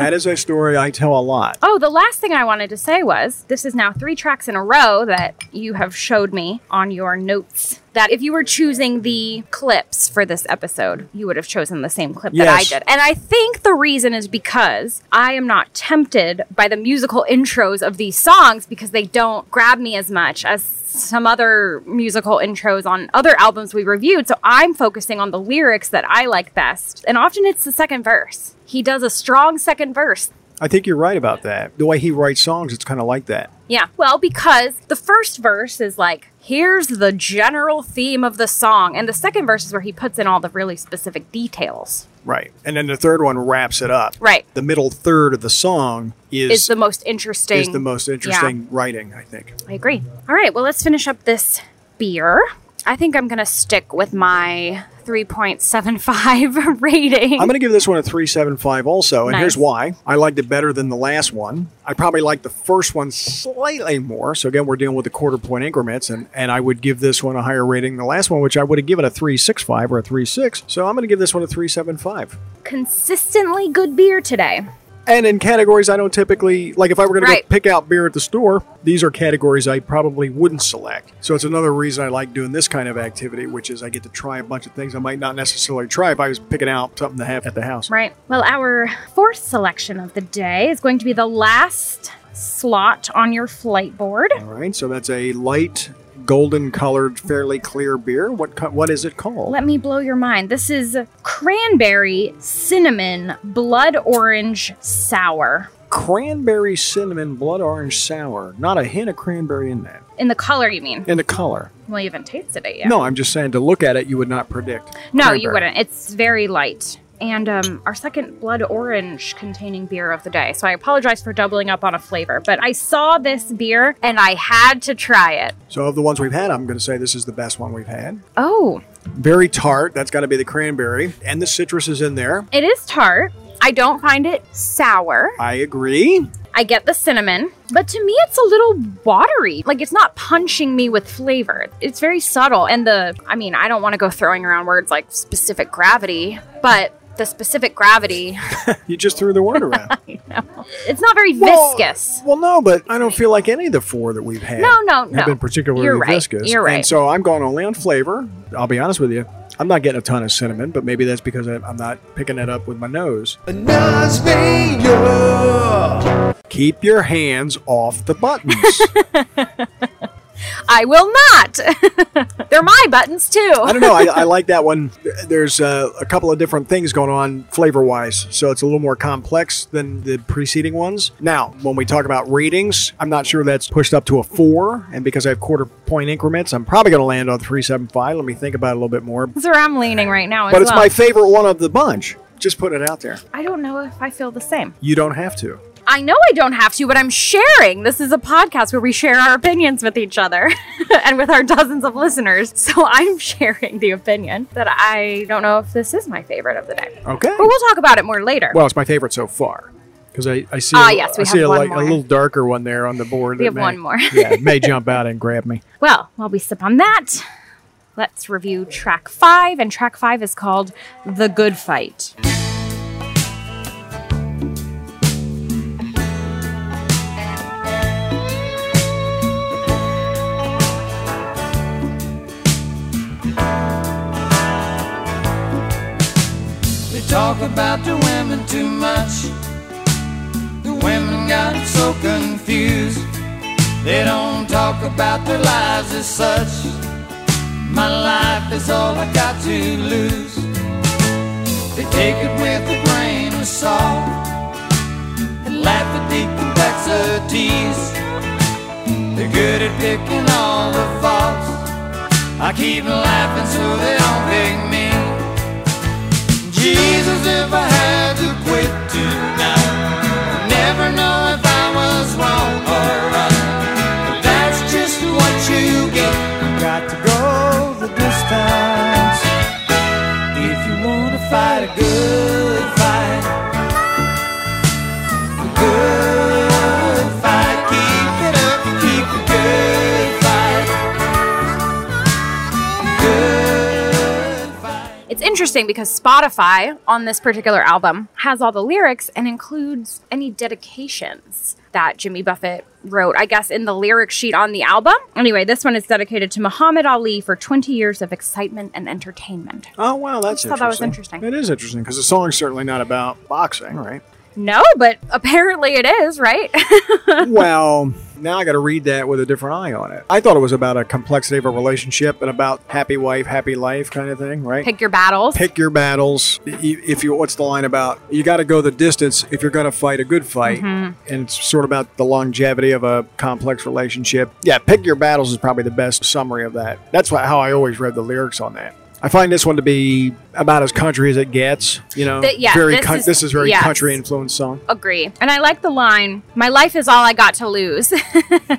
That is a story I tell a lot. Oh, the last thing I wanted to say was this is now three tracks in a row that you have showed me on your notes. That if you were choosing the clips for this episode, you would have chosen the same clip that I did. And I think the reason is because I am not tempted by the musical intros of these songs because they don't grab me as much as some other musical intros on other albums we reviewed. So I'm focusing on the lyrics that I like best. And often it's the second verse. He does a strong second verse I think you're right about that. The way he writes songs, it's kind of like that. Yeah. Well, because the first verse is like, here's the general theme of the song. And the second verse is where he puts in all the really specific details. Right. And then the third one wraps it up. Right. The middle third of the song is Is the most interesting. is the most interesting writing, I think. I agree. All right. Well, let's finish up this beer. I think I'm going to stick with my 3.75 rating. I'm going to give this one a 375 also, and here's why. I liked it better than the last one. I probably liked the first one slightly more. So again, we're dealing with the quarter point increments, and, and I would give this one a higher rating than the last one, which I would have given a 365 or a 36. So I'm going to give this one a 375. Consistently good beer today. And in categories I don't typically like, if I were going to Right. go pick out beer at the store, these are categories I probably wouldn't select. So it's another reason I like doing this kind of activity, which is I get to try a bunch of things I might not necessarily try if I was picking out something to have at the house. Right. Well, our fourth selection of the day is going to be the last slot on your flight board. All right, so that's a light golden colored, fairly clear beer. What co- what is it called? Let me blow your mind. This is cranberry cinnamon blood orange sour. Cranberry cinnamon blood orange sour. Not a hint of cranberry in that. In the color, you mean? In the color. Well, you haven't tasted it yet. No, I'm just saying to look at it, you would not predict. No, you cranberry. wouldn't. It's very light. And um, our second blood orange containing beer of the day. So I apologize for doubling up on a flavor, but I saw this beer and I had to try it. So of the ones we've had, I'm going to say this is the best one we've had. Oh, Very tart. That's got to be the cranberry, and the citrus is in there. it is tart. I don't find it sour. I agree. I get the cinnamon, but to me it's a little watery. Like it's not punching me with flavor. It's very subtle. And the, I mean, I don't want to go throwing around words like specific gravity, but the specific gravity, You just threw the word around. it's not very Well- viscous. Well, no, but I don't feel like any of the four that we've had No, no, have no. been particularly You're right. viscous. You're right. And so I'm going only on flavor. I'll be honest with you. I'm not getting a ton of cinnamon, but maybe that's because I- I'm not picking it up with my nose. Keep your hands off the buttons. I will not. They're my buttons too. I don't know. I, I like that one. There's uh, a couple of different things going on flavor wise, so it's a little more complex than the preceding ones. Now, when we talk about ratings, I'm not sure that's pushed up to a four, and because I have quarter point increments, I'm probably going to land on 375. Let me think about it a little bit more. That's where I'm leaning right now as But it's well. my favorite one of the bunch. Just put it out there. I don't know if I feel the same. You don't have to. I know I don't have to, but I'm sharing. This is a podcast where we share our opinions with each other and with our dozens of listeners. So I'm sharing the opinion that I don't know if this is my favorite of the day. Okay. But we'll talk about it more later. Well, it's my favorite so far. Because I, I see, Ah, a, yes, we I see have a, like, a little darker one there on the board. We have may- one more. yeah, it may jump out and grab me. Well, while we sip on that, let's review track five. And track five is called The Good Fight. Talk about the women too much. The women got so confused. They don't talk about their lives as such. My life is all I got to lose. They take it with a grain of salt and laugh at the complexities. They're good at picking all the faults. I keep laughing so they don't pick me. Jesus, if I had to quit tonight, never know if I was wrong or right. But that's just what you get. You got to go the distance interesting because Spotify on this particular album has all the lyrics and includes any dedications that Jimmy Buffett wrote, I guess, in the lyric sheet on the album. Anyway, this one is dedicated to Muhammad Ali for 20 years of excitement and entertainment. Oh, wow, that's I thought that was interesting. It is interesting because the song's certainly not about boxing, right? No, but apparently it is, right? well, now I got to read that with a different eye on it. I thought it was about a complexity of a relationship and about happy wife, happy life kind of thing, right? Pick your battles. Pick your battles. If you, what's the line about? You got to go the distance if you're going to fight a good fight, Mm-hmm. and it's sort of about the longevity of a complex relationship. Yeah, pick your battles is probably the best summary of that. That's how I always read the lyrics on that. I find this one to be about as country as it gets. You know, Th- yeah, very this coun- is- this is very yes. country influenced song. Agree. And I like the line, My life is all I got to lose.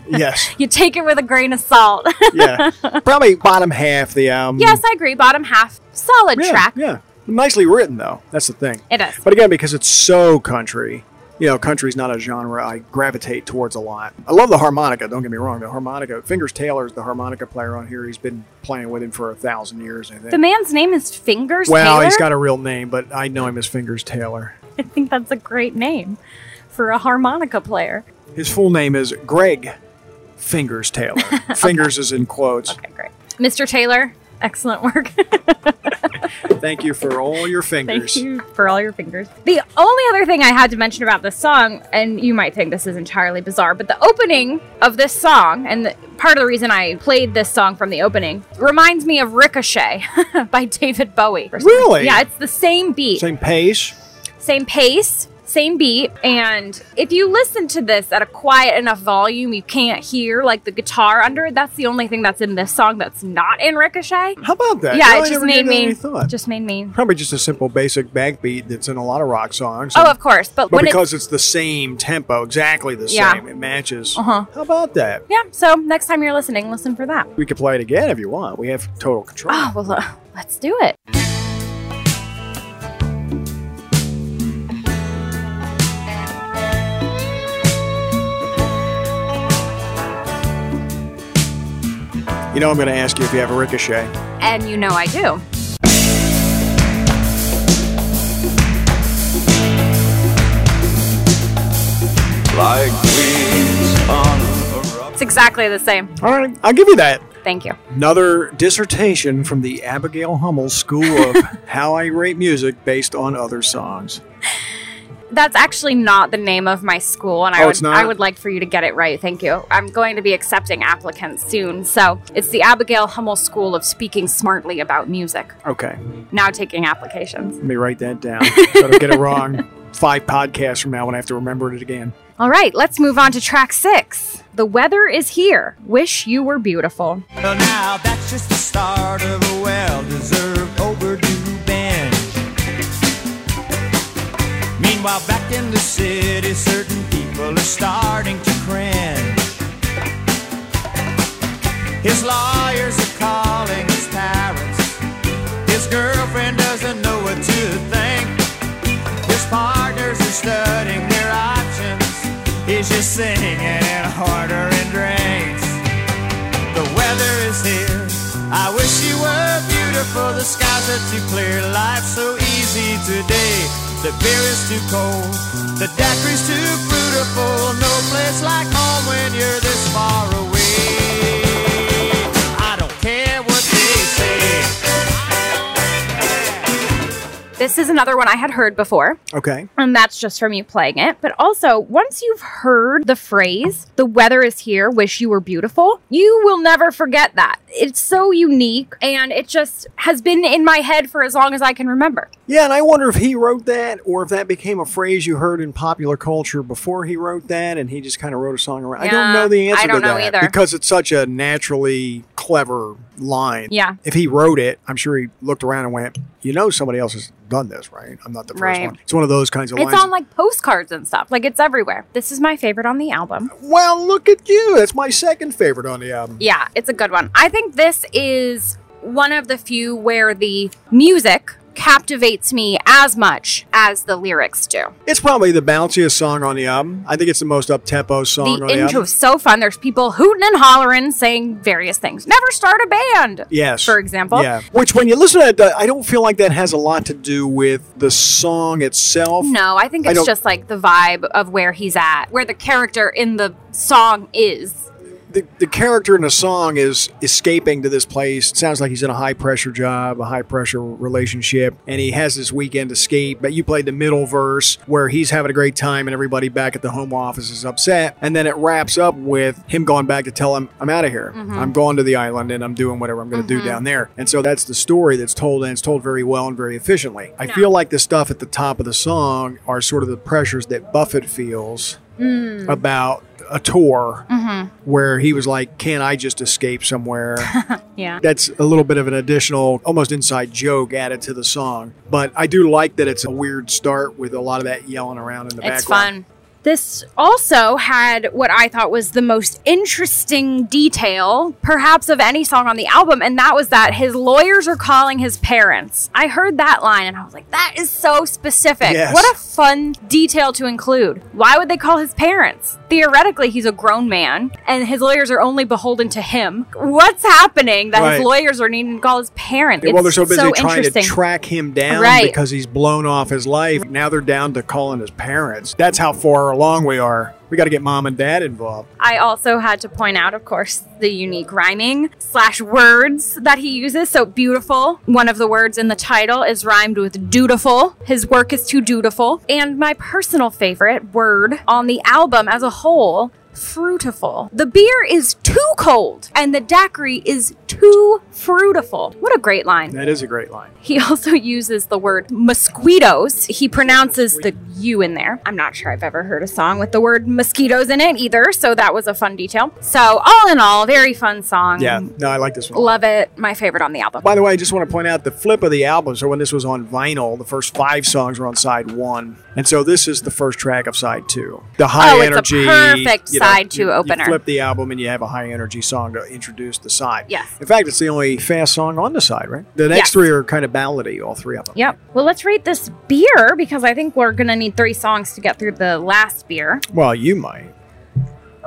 Yes, you take it with a grain of salt. yeah, probably bottom half the album. yes, I agree. Bottom half, solid yeah, track. Yeah, nicely written though. That's the thing. It is. But again, because it's so country, you know, country's not a genre I gravitate towards a lot. I love the harmonica. Don't get me wrong. The harmonica. Fingers Taylor's the harmonica player on here. He's been playing with him for a thousand years. I think. The man's name is Fingers well, Taylor. he's got a real name, but I know him as Fingers Taylor. I think that's a great name for a harmonica player. His full name is Greg Fingers Taylor. Fingers is in quotes. Okay, great. Mr. Taylor, excellent work. Thank you for all your fingers. Thank you for all your fingers. The only other thing I had to mention about this song, and you might think this is entirely bizarre, but the opening of this song, and the, part of the reason I played this song from the opening, reminds me of Ricochet by David Bowie. Really? Yeah, it's the same beat, Same pace. same pace, same beat. And if you listen to this at a quiet enough volume, you can't hear like the guitar under it. That's the only thing that's in this song that's not in Ricochet. How about that? Yeah, No, it just made me thought. just made me. Probably just a simple basic backbeat that's in a lot of rock songs. Oh, of course, but, But when it's because it's the same tempo, exactly the Yeah. same, it matches. Uh-huh. How about that? Yeah, so next time you're listening, listen for that. We could play it again if you want. We have total control. Oh, well, uh, let's do it. You know, I'm going to ask you if you have a ricochet. And you know I do. like weeds on a. It's exactly the same. All right, I'll give you that. Thank you. Another dissertation from the Abigail Hummel School of How I Rate Music based on other songs. That's actually not the name of my school, and I Oh, would it's not? I would like for you to get it right. Thank you. I'm going to be accepting applicants soon, so it's the Abigail Hummel School of Speaking Smartly About Music. Okay, Now taking applications. let me write that down. so I don't get it wrong. Five podcasts from now when I have to remember it again. All right, let's move on to track six. The weather is here. Wish you were beautiful. Well, now that's just the start of a well-deserved while back in the city, certain people are starting to cringe. His lawyers are calling his parents. His girlfriend doesn't know what to think. His partners are studying their options. He's just singing and ordering drinks. The weather is here. I wish you were beautiful. The skies are too clear. Life's so easy to the beer is too cold. The daiquiri's too fruitful. No place like home when you're this far away. I don't care what they say. This is another one I had heard before, Okay. and that's just from you playing it. But also, once you've heard the phrase, the weather is here, wish you were beautiful, you will never forget that. It's so unique, and it just has been in my head for as long as I can remember. Yeah, and I wonder if he wrote that or if that became a phrase you heard in popular culture before he wrote that and he just kind of wrote a song around. I don't know the answer I don't to know that either. because it's such a naturally clever line. Yeah. If he wrote it, I'm sure he looked around and went, "You know somebody else has done this, right? I'm not the first Right. one." It's one of those kinds of It's lines. on like postcards and stuff. Like it's everywhere. This is my favorite on the album. well, look at you. That's my second favorite on the album. Yeah, it's a good one. I think this is one of the few where the music captivates me as much as the lyrics do. It's probably the bounciest song on the album. I think it's the most up tempo song The on the intro album. is so fun. There's people hooting and hollering, saying various things. Never start a band. Yes. For example. Yeah. Which, when you listen to that, uh, I don't feel like that has a lot to do with the song itself. No, I think it's don't- just like the vibe of where he's at, where the character in the song is. The, the character in the song is escaping to this place. It sounds like he's in a high pressure job, a high pressure relationship, and he has this weekend escape. But you played the middle verse where he's having a great time and everybody back at the home office is upset. And then it wraps up with him going back to tell him, I'm out of here. Mm-hmm. I'm going to the island and I'm doing whatever I'm going to do down there. And so that's the story that's told, and it's told very well and very efficiently. I feel like the stuff at the top of the song are sort of the pressures that Buffett feels Mm. about a tour Mm-hmm. where he was like, Can't I just escape somewhere? Yeah. That's a little bit of an additional, almost inside joke added to the song. But I do like that it's a weird start with a lot of that yelling around in the It's background. It's fun. This also had what I thought was the most interesting detail, perhaps of any song on the album, and that was that his lawyers are calling his parents. I heard that line and I was like, that is so specific. Yes. What a fun detail to include. Why would they call his parents? Theoretically, he's a grown man and his lawyers are only beholden to him. What's happening that Right. his lawyers are needing to call his parents? Yeah, well, they're so busy trying to track him down Right. because he's blown off his life. Now they're down to calling his parents. That's how far along we are. We got to get mom and dad involved. I also had to point out, of course, the unique rhyming slash words that he uses. So beautiful. One of the words in the title is rhymed with dutiful. His work is too dutiful. And my personal favorite word on the album as a whole. Fruitiful. The beer is too cold and the daiquiri is too fruitiful. What a great line. That is a great line. He also uses the word mosquitoes. He pronounces the U in there. I'm not sure I've ever heard a song with the word mosquitoes in it either, so that was a fun detail. So, all in all, very fun song. Yeah, no, I like this one. Love it. My favorite on the album. By the way, I just want to point out the flip of the album. So when this was on vinyl, the first five songs were on side one, and so this is the first track of side two. The high Oh, it's a energy, perfect you know, side two you- opener. You flip the album and you have a high energy song to introduce the side. Yes. In fact, it's the only fast song on the side, right? The next Yes. three are kind of ballady, all three of them. Yep. Well, let's rate this beer because I think we're going to need three songs to get through the last beer. Well, you might.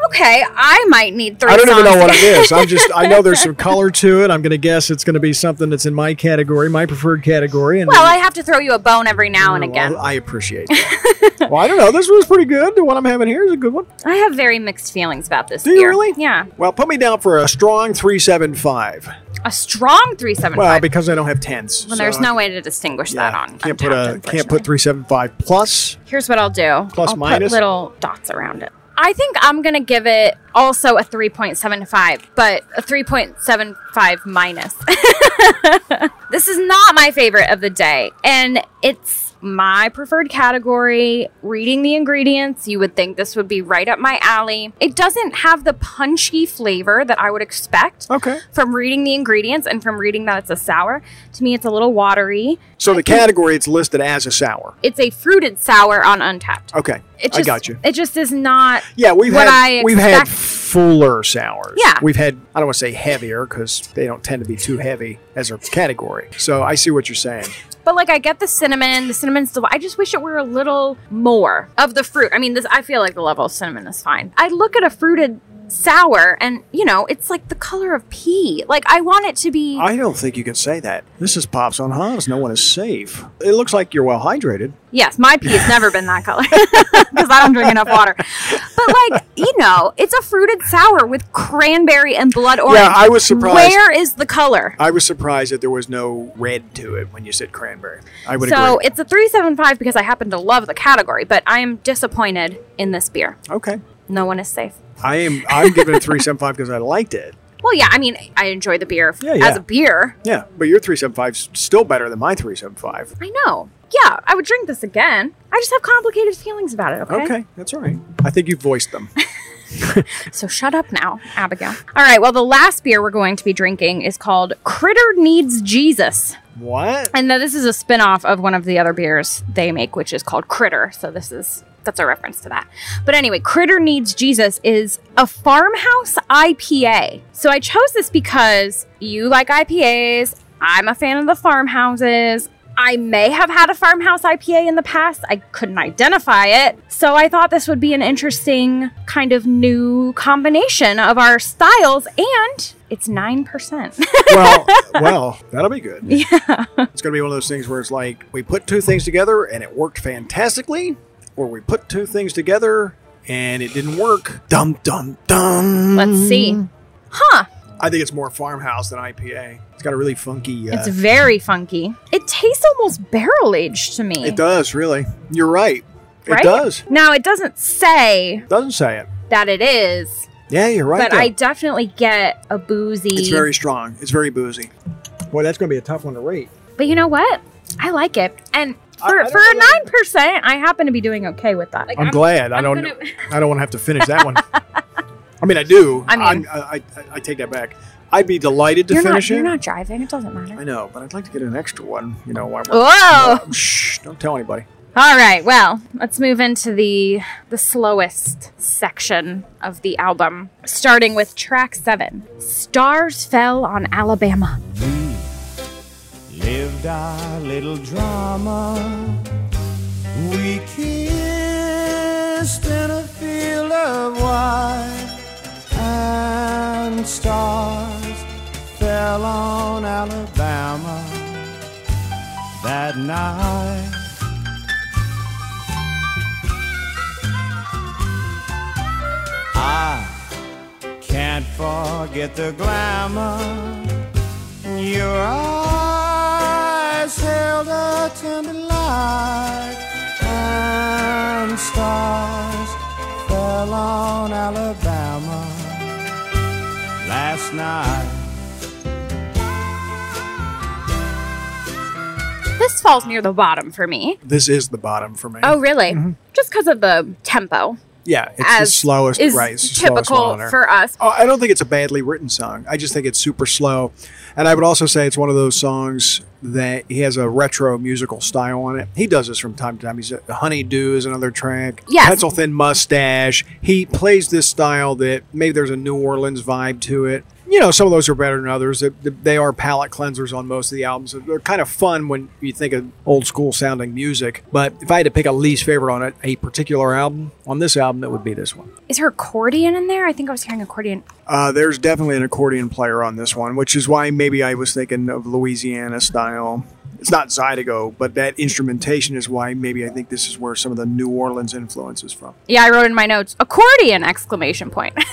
Okay, I might need three I don't even know what it is. I'm just. I know there's some color to it. I'm going to guess it's going to be something that's in my category, my preferred category. And Well, I have to throw you a bone every now and Well, again. I appreciate that. well, I don't know. This was pretty good. The one I'm having here is a good one. I have very mixed feelings about this Do you really? Yeah. Well, put me down for a strong 375. A strong 375. Well, because I don't have tens. Well, so there's no way to distinguish that on. Can't put a can't put 375 plus. Here's what I'll do. Plus, I'll minus? put little dots around it. I think I'm gonna give it also a 3.75, but a 3.75 minus. this is not my favorite of the day, and it's my preferred category. Reading the ingredients, you would think this would be right up my alley. It doesn't have the punchy flavor that I would expect Okay. from reading the ingredients and from reading that it's a sour. To me, it's a little watery. So the category it's listed as a sour. It's a fruited sour on Untappd. Okay. Just, I got you. It just is not. Yeah, we've what had I we've had fuller sours. Yeah. We've had I don't want to say heavier because they don't tend to be too heavy as a category. So I see what you're saying. But like, I get the cinnamon. The cinnamon's still. I just wish it were a little more of the fruit. I mean, this. I feel like the level of cinnamon is fine. I look at a fruited sour, and you know, it's like the color of pea. Like I want it to be. I don't think you can say that. This is Pops on Hobbs. No one is safe. It looks like you're well hydrated. Yes, my pee has never been that color because I don't drink enough water. But like, you know, it's a fruited sour with cranberry and blood orange. Yeah, I was surprised. Where is the color? I was surprised that there was no red to it when you said cranberry. I would So agree. it's a 375 because I happen to love the category, but I am disappointed in this beer. okay. No one is safe. I am. I'm giving it three seven five because I liked it. Well, yeah, I mean, I enjoy the beer Yeah, yeah. as a beer. Yeah, but your three seven five is still better than my three seven five. I know. Yeah, I would drink this again. I just have complicated feelings about it, okay? Okay, that's all right. I think you voiced them. So shut up now, Abigail. All right, well, the last beer we're going to be drinking is called Critter Needs Jesus. what? And this is a spin-off of one of the other beers they make, which is called Critter. So this is that's a reference to that. But anyway, Critter Needs Jesus is a farmhouse IPA. So I chose this because you like IPAs. I'm a fan of the farmhouses. I may have had a farmhouse IPA in the past. I couldn't identify it. So I thought this would be an interesting kind of new combination of our styles and it's 9%. well, well, that'll be good. Yeah. It's going to be one of those things where it's like we put two things together and it worked fantastically, or we put two things together and it didn't work. Dum dum dum. Let's see. Huh. I think it's more farmhouse than IPA. It's got a really funky. Uh, It's very funky. It tastes almost barrel aged to me. it does really. You're right. It right? does. Now it doesn't say Doesn't say it. that it is, Yeah, you're right. but though. I definitely get a boozy. It's very strong. It's very boozy. Boy, that's going to be a tough one to rate. But you know what? I like it, and I- for I don't for a nine percent, I happen to be doing okay with that. Like, I'm, glad. I I'm don't. gonna- I don't want to have to finish that one. I mean, I do. I mean- I'm- I, I, I take that back. I'd be delighted to You're not. finish You're not driving. It doesn't matter. I know, but I'd like to get an extra one. You know, while we're. Whoa! Shh! Don't tell anybody. All right. Well, let's move into the the slowest section of the album, starting with track seven. Stars fell on Alabama. Lived our little drama. We kissed in a field of white, and stars fell on Alabama that night. I can't forget the glamour your eyes held a tender light, and stars fell on Alabama last night. This falls near the bottom for me. This is the bottom for me. Oh, really? Mm-hmm. Just because of the tempo, yeah, it's the slowest. is right, it's the slowest typical for us. Oh, I don't think it's a badly written song. I just think it's super slow. And I would also say it's one of those songs that he has a retro musical style on it. He does this from time to time. He's a Honey Do is another track. Yes. Pencil Thin Mustache. He plays this style that maybe there's a New Orleans vibe to it. You know, some of those are better than others. They, they are palate cleansers on most of the albums. They're kind of fun when you think of old school sounding music. But if I had to pick a least favorite on it, a particular album, on this album, it would be this one. Is her accordion in there? I think I was hearing accordion. Uh, there's definitely an accordion player on this one, which is why maybe I was thinking of Louisiana style. It's not Zydeco, but that instrumentation is why maybe I think this is where some of the New Orleans influence is from. Yeah, I wrote in my notes accordion exclamation point.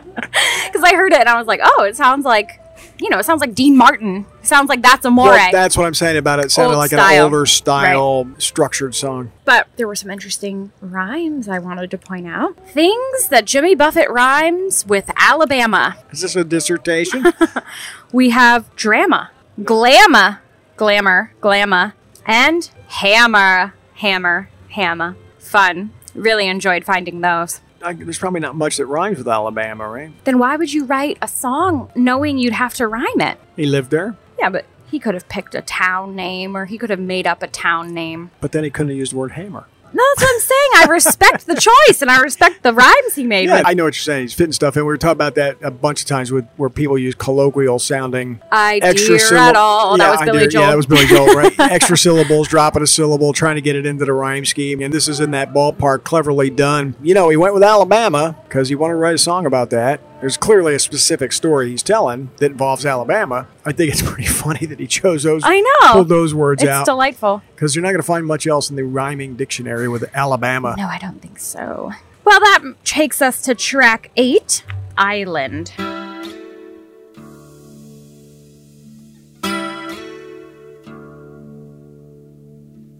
Because I heard it and I was like, oh, it sounds like, you know, it sounds like Dean Martin. sounds like that's Amore. Well, that's what I'm saying about it. It sounded Old like an older style structured song. but there were some interesting rhymes I wanted to point out. Things that Jimmy Buffett rhymes with Alabama. Is this a dissertation? We have drama, glamour, glamour, glamour, and hammer, hammer, hammer. Fun. Really enjoyed finding those. I, there's probably not much that rhymes with Alabama, right? Then why would you write a song knowing you'd have to rhyme it? He lived there, Yeah, but he could have picked a town name or he could have made up a town name. but then he couldn't have used the word hammer. No, that's what I'm saying. I respect the choice and I respect the rhymes he made. Yeah, I know what you're saying. He's fitting stuff in. We were talking about that a bunch of times with where people use colloquial sounding I extra at all. Yeah, that was I Billy dear- Joel. Yeah, that was Billy Joel, right? extra syllables, dropping a syllable, trying to get it into the rhyme scheme. And this is in that ballpark, cleverly done. You know, he went with Alabama because he wanted to write a song about that. There's clearly a specific story he's telling that involves Alabama. I think it's pretty funny that he chose those. I know. Pulled those words it's out delightful. because you're not going to find much else in the rhyming dictionary with Alabama. No, I don't think so. Well, that takes us to track eight Island.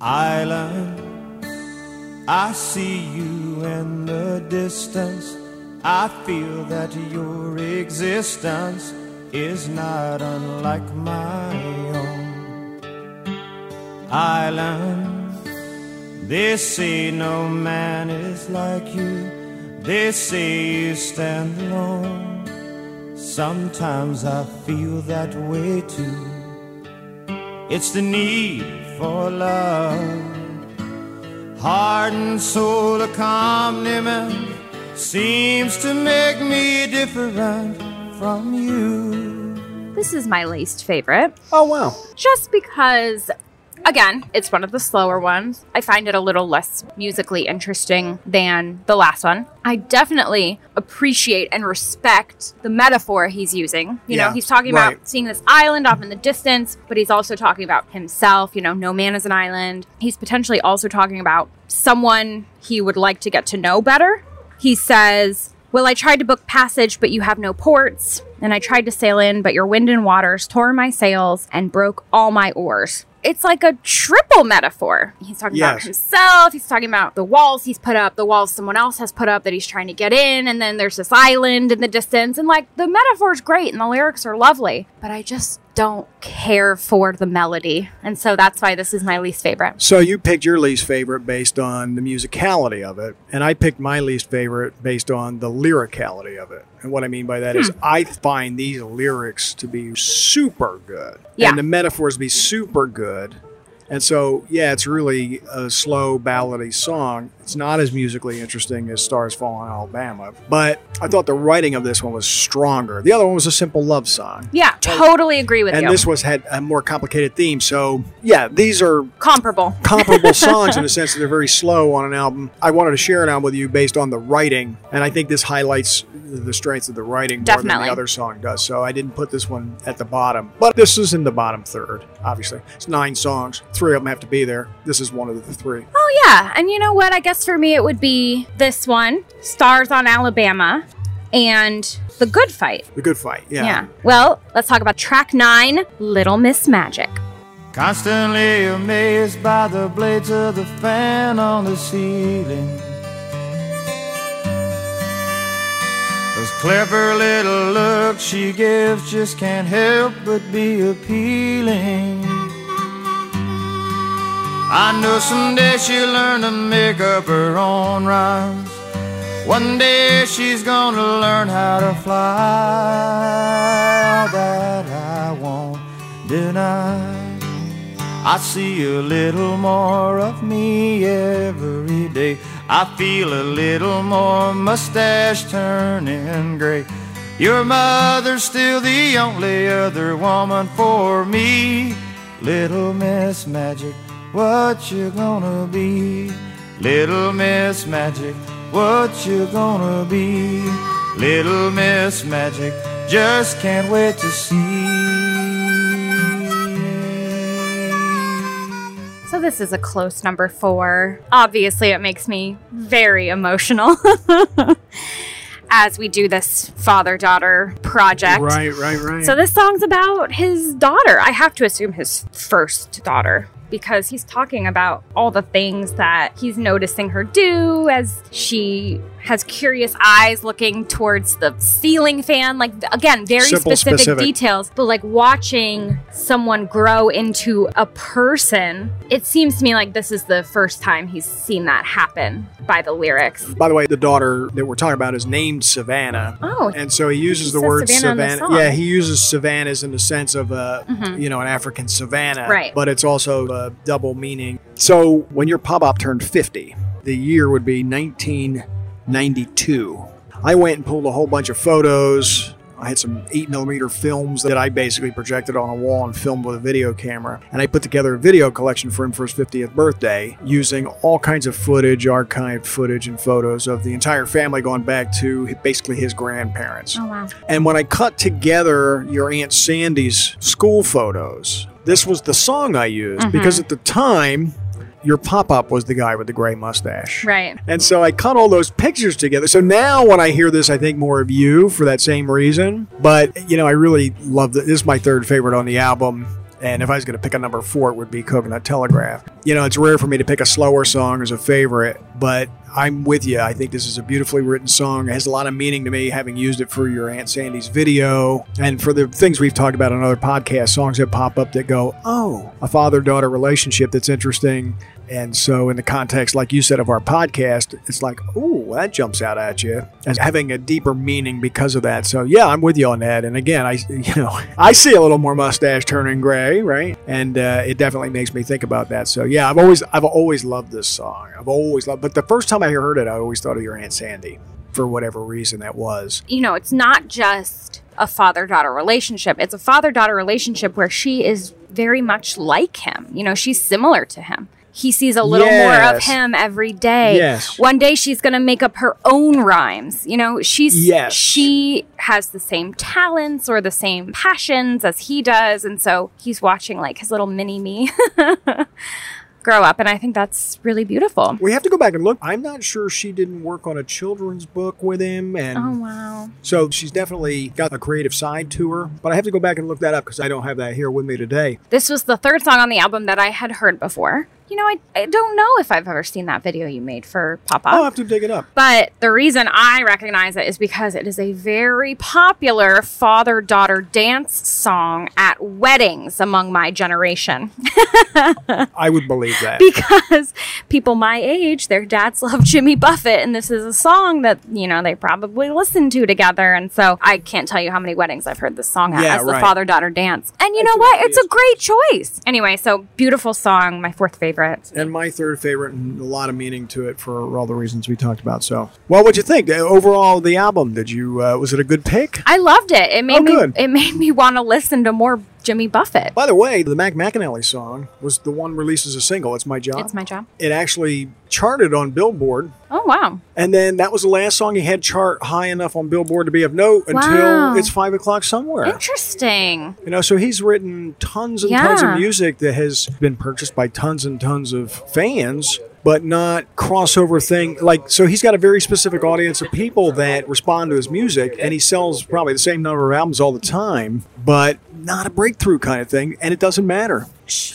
Island, I see you in the distance. I feel that your existence is not unlike my own. Island, they say no man is like you. They say you stand alone. Sometimes I feel that way too. It's the need for love. Heart and soul accompaniment seems to make me different from you. This is my least favorite, Oh, wow. just because, again, it's one of the slower ones. I find it a little less musically interesting than the last one. I definitely appreciate and respect the metaphor he's using. You know, he's talking right. about seeing this island off in the distance, but he's also talking about himself. You know, no man is an island. He's potentially also talking about someone he would like to get to know better. He says, Well, I tried to book passage, but you have no ports. And I tried to sail in, but your wind and waters tore my sails and broke all my oars. It's like a triple metaphor. He's talking about himself. He's talking about the walls he's put up, the walls someone else has put up that he's trying to get in. And then there's this island in the distance. And like the metaphor's great and the lyrics are lovely, but I just don't care for the melody. And so that's why this is my least favorite. So you picked your least favorite based on the musicality of it, and I picked my least favorite based on the lyricality of it. And what I mean by that is, Hmm. I find these lyrics to be super good, Yeah. and the metaphors to be super good. And so, yeah, it's really a slow ballady song. It's not as musically interesting as Stars Fall in Alabama, but I thought the writing of this one was stronger. The other one was a simple love song. Yeah, totally agree with And you. And this was had a more complicated theme. So, yeah, these are Comparable. comparable songs in the sense that they're very slow on an album. I wanted to share it out with you based on the writing, and I think this highlights the strengths of the writing more than the other song does. So I didn't put this one at the bottom, but this is in the bottom third. Obviously, it's nine songs. Three of them have to be there. This is one of the three. Oh, yeah. And you know what? I guess for me, it would be this one Stars on Alabama and The Good Fight. The Good Fight. Yeah. Yeah. Well, let's talk about track nine Little Miss Magic. Constantly amazed by the blades of the fan on the ceiling. Those clever little looks she gives just can't help but be appealing. I know someday she'll learn to make up her own rhymes. One day she's gonna learn how to fly. That I won't deny. I see a little more of me every day. I feel a little more mustache turning gray. Your mother's still the only other woman for me. Little Miss Magic, what you gonna be? Little Miss Magic, what you gonna be? Little Miss Magic, just can't wait to see. So, this is a close number four. Obviously, it makes me very emotional as we do this father daughter project. Right, right, right. So this song's about his daughter. I have to assume his first daughter because he's talking about all the things that he's noticing her do as she has curious eyes looking towards the ceiling fan. Like again, very Simple, specific, specific. details. But like watching someone grow into a person, it seems to me like this is the first time he's seen that happen by the lyrics. By the way, the daughter that we're talking about is named Savannah. Oh, And so he uses He the word Savannah Savannah. Yeah, he uses savannas in the sense of a, Mhm. you know, an African savannah. Right. But it's also double meaning. So when your Pop Pop turned 50, The year would be 1992. I went and pulled a whole bunch of photos. I had some 8 millimeter films that I basically projected on a wall and filmed with a video camera. And I put together a video collection for him for his 50th birthday using all kinds of footage, archived footage, and photos of the entire family going back to basically his grandparents. Oh, wow. And when I cut together your Aunt Sandy's school photos, this was the song I used mm-hmm. because at the time, your Pop Pop was the guy with the gray mustache. Right. And so I cut all those pictures together. So now when I hear this, I think more of you for that same reason. But, you know, I really love this. This is my third favorite on the album. And if I was going to pick a number four, it would be Coconut Telegraph. You know, it's rare for me to pick a slower song as a favorite, but I'm with you. I think this is a beautifully written song. It has a lot of meaning to me, having used it for your Aunt Sandy's video and for the things we've talked about on other podcasts, songs that pop up that go, oh, a father daughter relationship that's interesting. And so, in the context, like you said, of our podcast, it's like, oh, that jumps out at you as having a deeper meaning because of that. So, yeah, I'm with you on that. And again, I, you know, I see a little more mustache turning gray, right? And uh, it definitely makes me think about that. So, yeah, I've always, I've always loved this song. I've always loved, but the first time I heard it, I always thought of your Aunt Sandy for whatever reason that was. You know, it's not just a father daughter relationship, it's a father daughter relationship where she is very much like him. You know, she's similar to him. He sees a little more of him every day. Yes. One day she's going to make up her own rhymes. You know, she's Yes. she has the same talents or the same passions as he does and so he's watching like his little mini me grow up and I think that's really beautiful. We have to go back and look. I'm not sure she didn't work on a children's book with him, and Oh wow. so she's definitely got a creative side to her. But I have to go back and look that up because I don't have that here with me today. This was the third song on the album that I had heard before. You know, I, I don't know if I've ever seen that video you made for Papa. I'll have to dig it up. But the reason I recognize it is because it is a very popular father daughter dance song at weddings among my generation. I would believe that. because people my age, their dads love Jimmy Buffett, and this is a song that, you know, they probably listen to together. And so I can't tell you how many weddings I've heard this song at Yeah, as the father daughter dance. And you know what? It's a great choice. Anyway, so beautiful song, my fourth favorite. And my third favorite, and a lot of meaning to it for all the reasons we talked about. So, well, what'd you think Uh, overall? The album? Did you? Uh, was it a good pick? I loved it. It made Oh, me good. it made me want to listen to more Jimmy Buffett. By the way, the Mac McAnally song was the one released as a single. It's my job. It's my job. it actually charted on Billboard. Oh wow. And then that was the last song he had chart high enough on Billboard to be of note until Wow. it's five o'clock somewhere. Interesting. You know, so he's written tons and tons of music that has been purchased by tons and tons of fans, but not crossover thing. Like, so he's got a very specific audience of people that respond to his music, and he sells probably the same number of albums all the time, but not a breakthrough kind of thing, and it doesn't matter.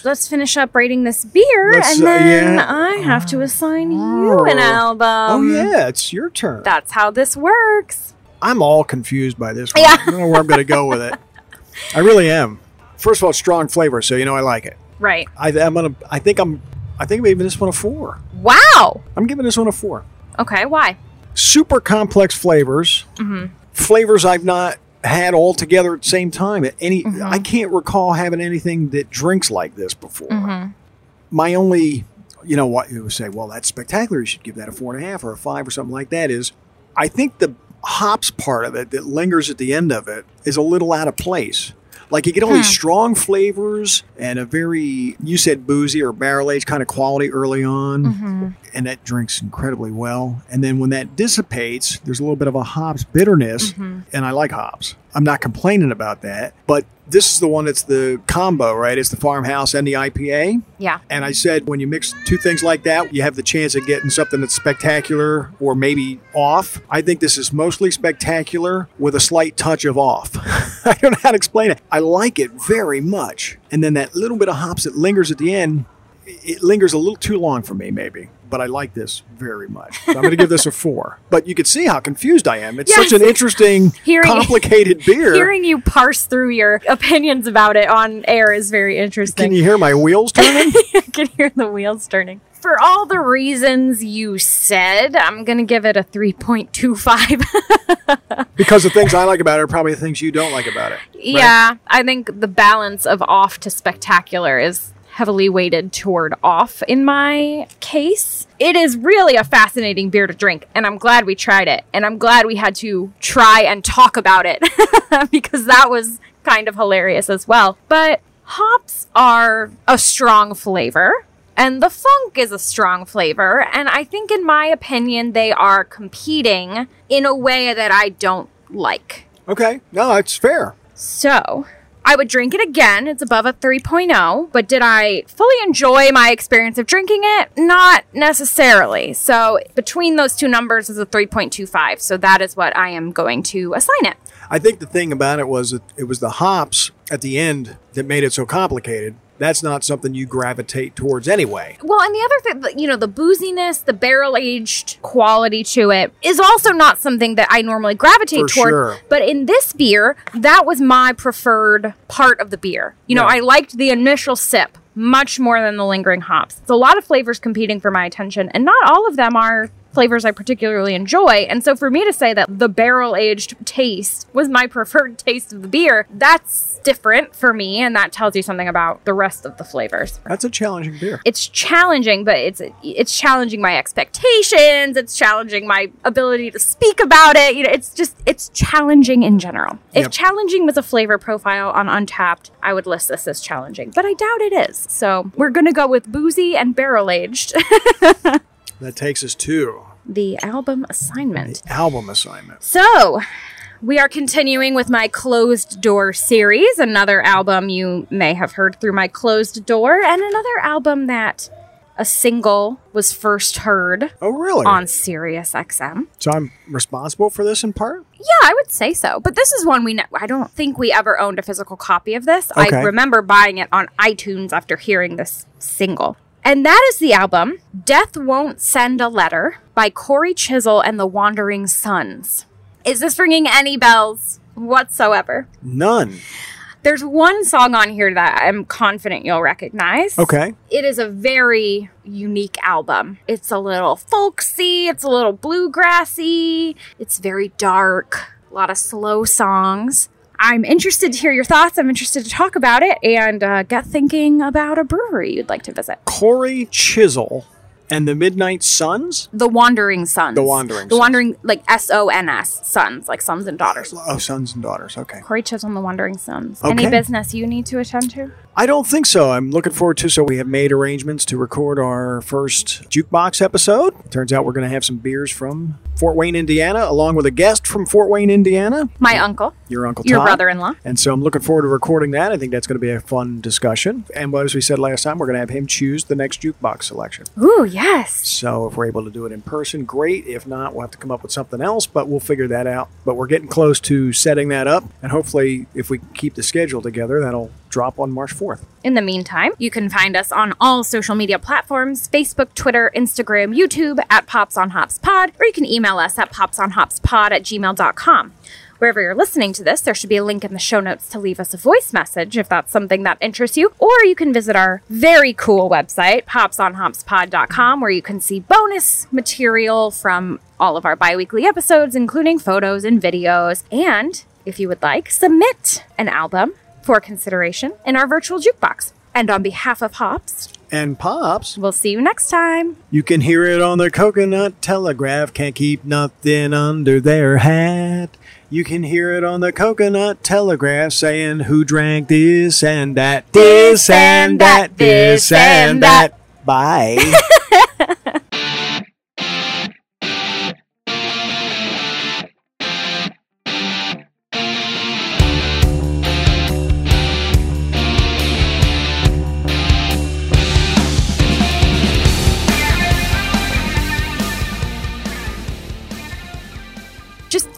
Let's finish up rating this beer, Let's, and uh, then yeah. I have to assign you an album. oh, yeah, it's your turn. That's how this works. I'm all confused by this one. Yeah. I don't know where I'm going to go with it. I really am. First of all, strong flavor, so you know I like it. Right. I, I'm gonna. I think I'm. I think I'm giving this one a four. Wow. I'm giving this one a four. Okay. Why? Super complex flavors. Mm-hmm. Flavors I've not had all together at the same time. At any, Mm-hmm. I can't recall having anything that drinks like this before. Mm-hmm. My only, you know, what you would say, well, that's spectacular. You should give that a four and a half or a five or something like that. Is I think the hops part of it that lingers at the end of it is a little out of place. Like you get all these hmm. strong flavors and a very, you said boozy or barrel aged kind of quality early on, mm-hmm. and that drinks incredibly well. And then when that dissipates, there's a little bit of a hops bitterness, mm-hmm. and I like hops. I'm not complaining about that, but this is the one that's the combo, right? It's the farmhouse and the IPA. Yeah. And I said, when you mix two things like that, you have the chance of getting something that's spectacular or maybe off. I think this is mostly spectacular with a slight touch of off. I don't know how to explain it. I like it very much. And then that little bit of hops that lingers at the end, it lingers a little too long for me, maybe. But I like this very much. So I'm going to give this a four. But you can see how confused I am. It's Yes. such an interesting, Hearing- complicated beer. Hearing you parse through your opinions about it on air is very interesting. Can you hear my wheels turning? I can hear the wheels turning. For all the reasons you said, I'm going to give it a 3.25. because the things I like about it are probably the things you don't like about it. right? yeah, I think the balance of off to spectacular is heavily weighted toward off in my case. It is really a fascinating beer to drink, and I'm glad we tried it. And I'm glad we had to try and talk about it because that was kind of hilarious as well. But hops are a strong flavor. And the funk is a strong flavor. And I think, in my opinion, they are competing in a way that I don't like. Okay. No, it's fair. So, I would drink it again. It's above a 3.0, but did I fully enjoy my experience of drinking it? Not necessarily. So, between those two numbers is a 3.25. So, that is what I am going to assign it. I think the thing about it was that it was the hops at the end that made it so complicated. That's not something you gravitate towards anyway. Well, and the other thing, you know, the booziness, the barrel aged quality to it is also not something that I normally gravitate For toward. sure. But in this beer, that was my preferred part of the beer. You know, Yeah. I liked the initial sip much more than the lingering hops. It's a lot of flavors competing for my attention, and not all of them are flavors I particularly enjoy. And so for me to say that the barrel aged taste was my preferred taste of the beer, that's different for me, and that tells you something about the rest of the flavors That's a challenging beer. it's challenging, but it's it's challenging my expectations. It's challenging my ability to speak about it. You know, it's just it's challenging in general. If Yep. challenging was a flavor profile on Untappd, I would list this as challenging, but I doubt it is. So we're gonna go with boozy and barrel aged. That takes us to the album assignment. album assignment. So, we are continuing with my Closed Door series, another album you may have heard through my Closed Door, and another album that a single was first heard Oh, really? on Sirius XM. so I'm responsible for this in part? Yeah, I would say so. But this is one we ne- I don't think we ever owned a physical copy of this. I remember buying it on iTunes after hearing this single. And that is the album Death Won't Send a Letter by Cory Chisel and the Wandering Sons. Is this ringing any bells whatsoever? None. There's one song on here that I'm confident you'll recognize. Okay. It is a very unique album. It's a little folksy, it's a little bluegrassy, it's very dark, a lot of slow songs. I'm interested to hear your thoughts. I'm interested to talk about it and uh, get thinking about a brewery you'd like to visit. Cory Chisel and the Midnight Suns? The Wandering Sons. The Wandering The Sons. Wandering, like S O N S, sons, like sons and daughters. Oh, sons and daughters. Okay. Cory Chisholm, The Wandering Sons. Okay. Any business you need to attend to? I don't think so. I'm looking forward to. So we have made arrangements to record our first jukebox episode. Turns out we're going to have some beers from Fort Wayne, Indiana, along with a guest from Fort Wayne, Indiana, My uncle, your uncle your Todd. brother in law. And so I'm looking forward to recording that. I think that's going to be a fun discussion. And as we said last time, we're going to have him choose the next jukebox selection. Ooh, yes. So if we're able to do it in person, great. If not, we'll have to come up with something else, but we'll figure that out. But we're getting close to setting that up. And hopefully, if we keep the schedule together, that'll drop on March 4th. In the meantime, you can find us on all social media platforms Facebook, Twitter, Instagram, YouTube at Pops on Hops Pod, or you can email us at popsonhopspod at gmail.com. Wherever you're listening to this, there should be a link in the show notes to leave us a voice message if that's something that interests you. Or you can visit our very cool website, popsonhopspod.com, where you can see bonus material from all of our bi weekly episodes, including photos and videos. And if you would like, submit an album for consideration in our virtual jukebox. And on behalf of Hops, And Pops, we'll see you next time. you can hear it on the coconut telegraph. Can't keep nothing under their hat. You can hear it on the coconut telegraph saying who drank this and that, this and that, this and that. Bye.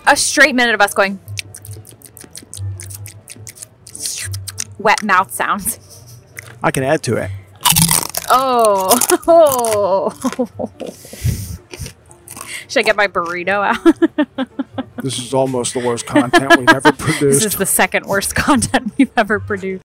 a straight minute of us going wet mouth sounds. I can add to it. Oh. Should I get my burrito out? This is almost the worst content we've ever produced. this is the second worst content we've ever produced.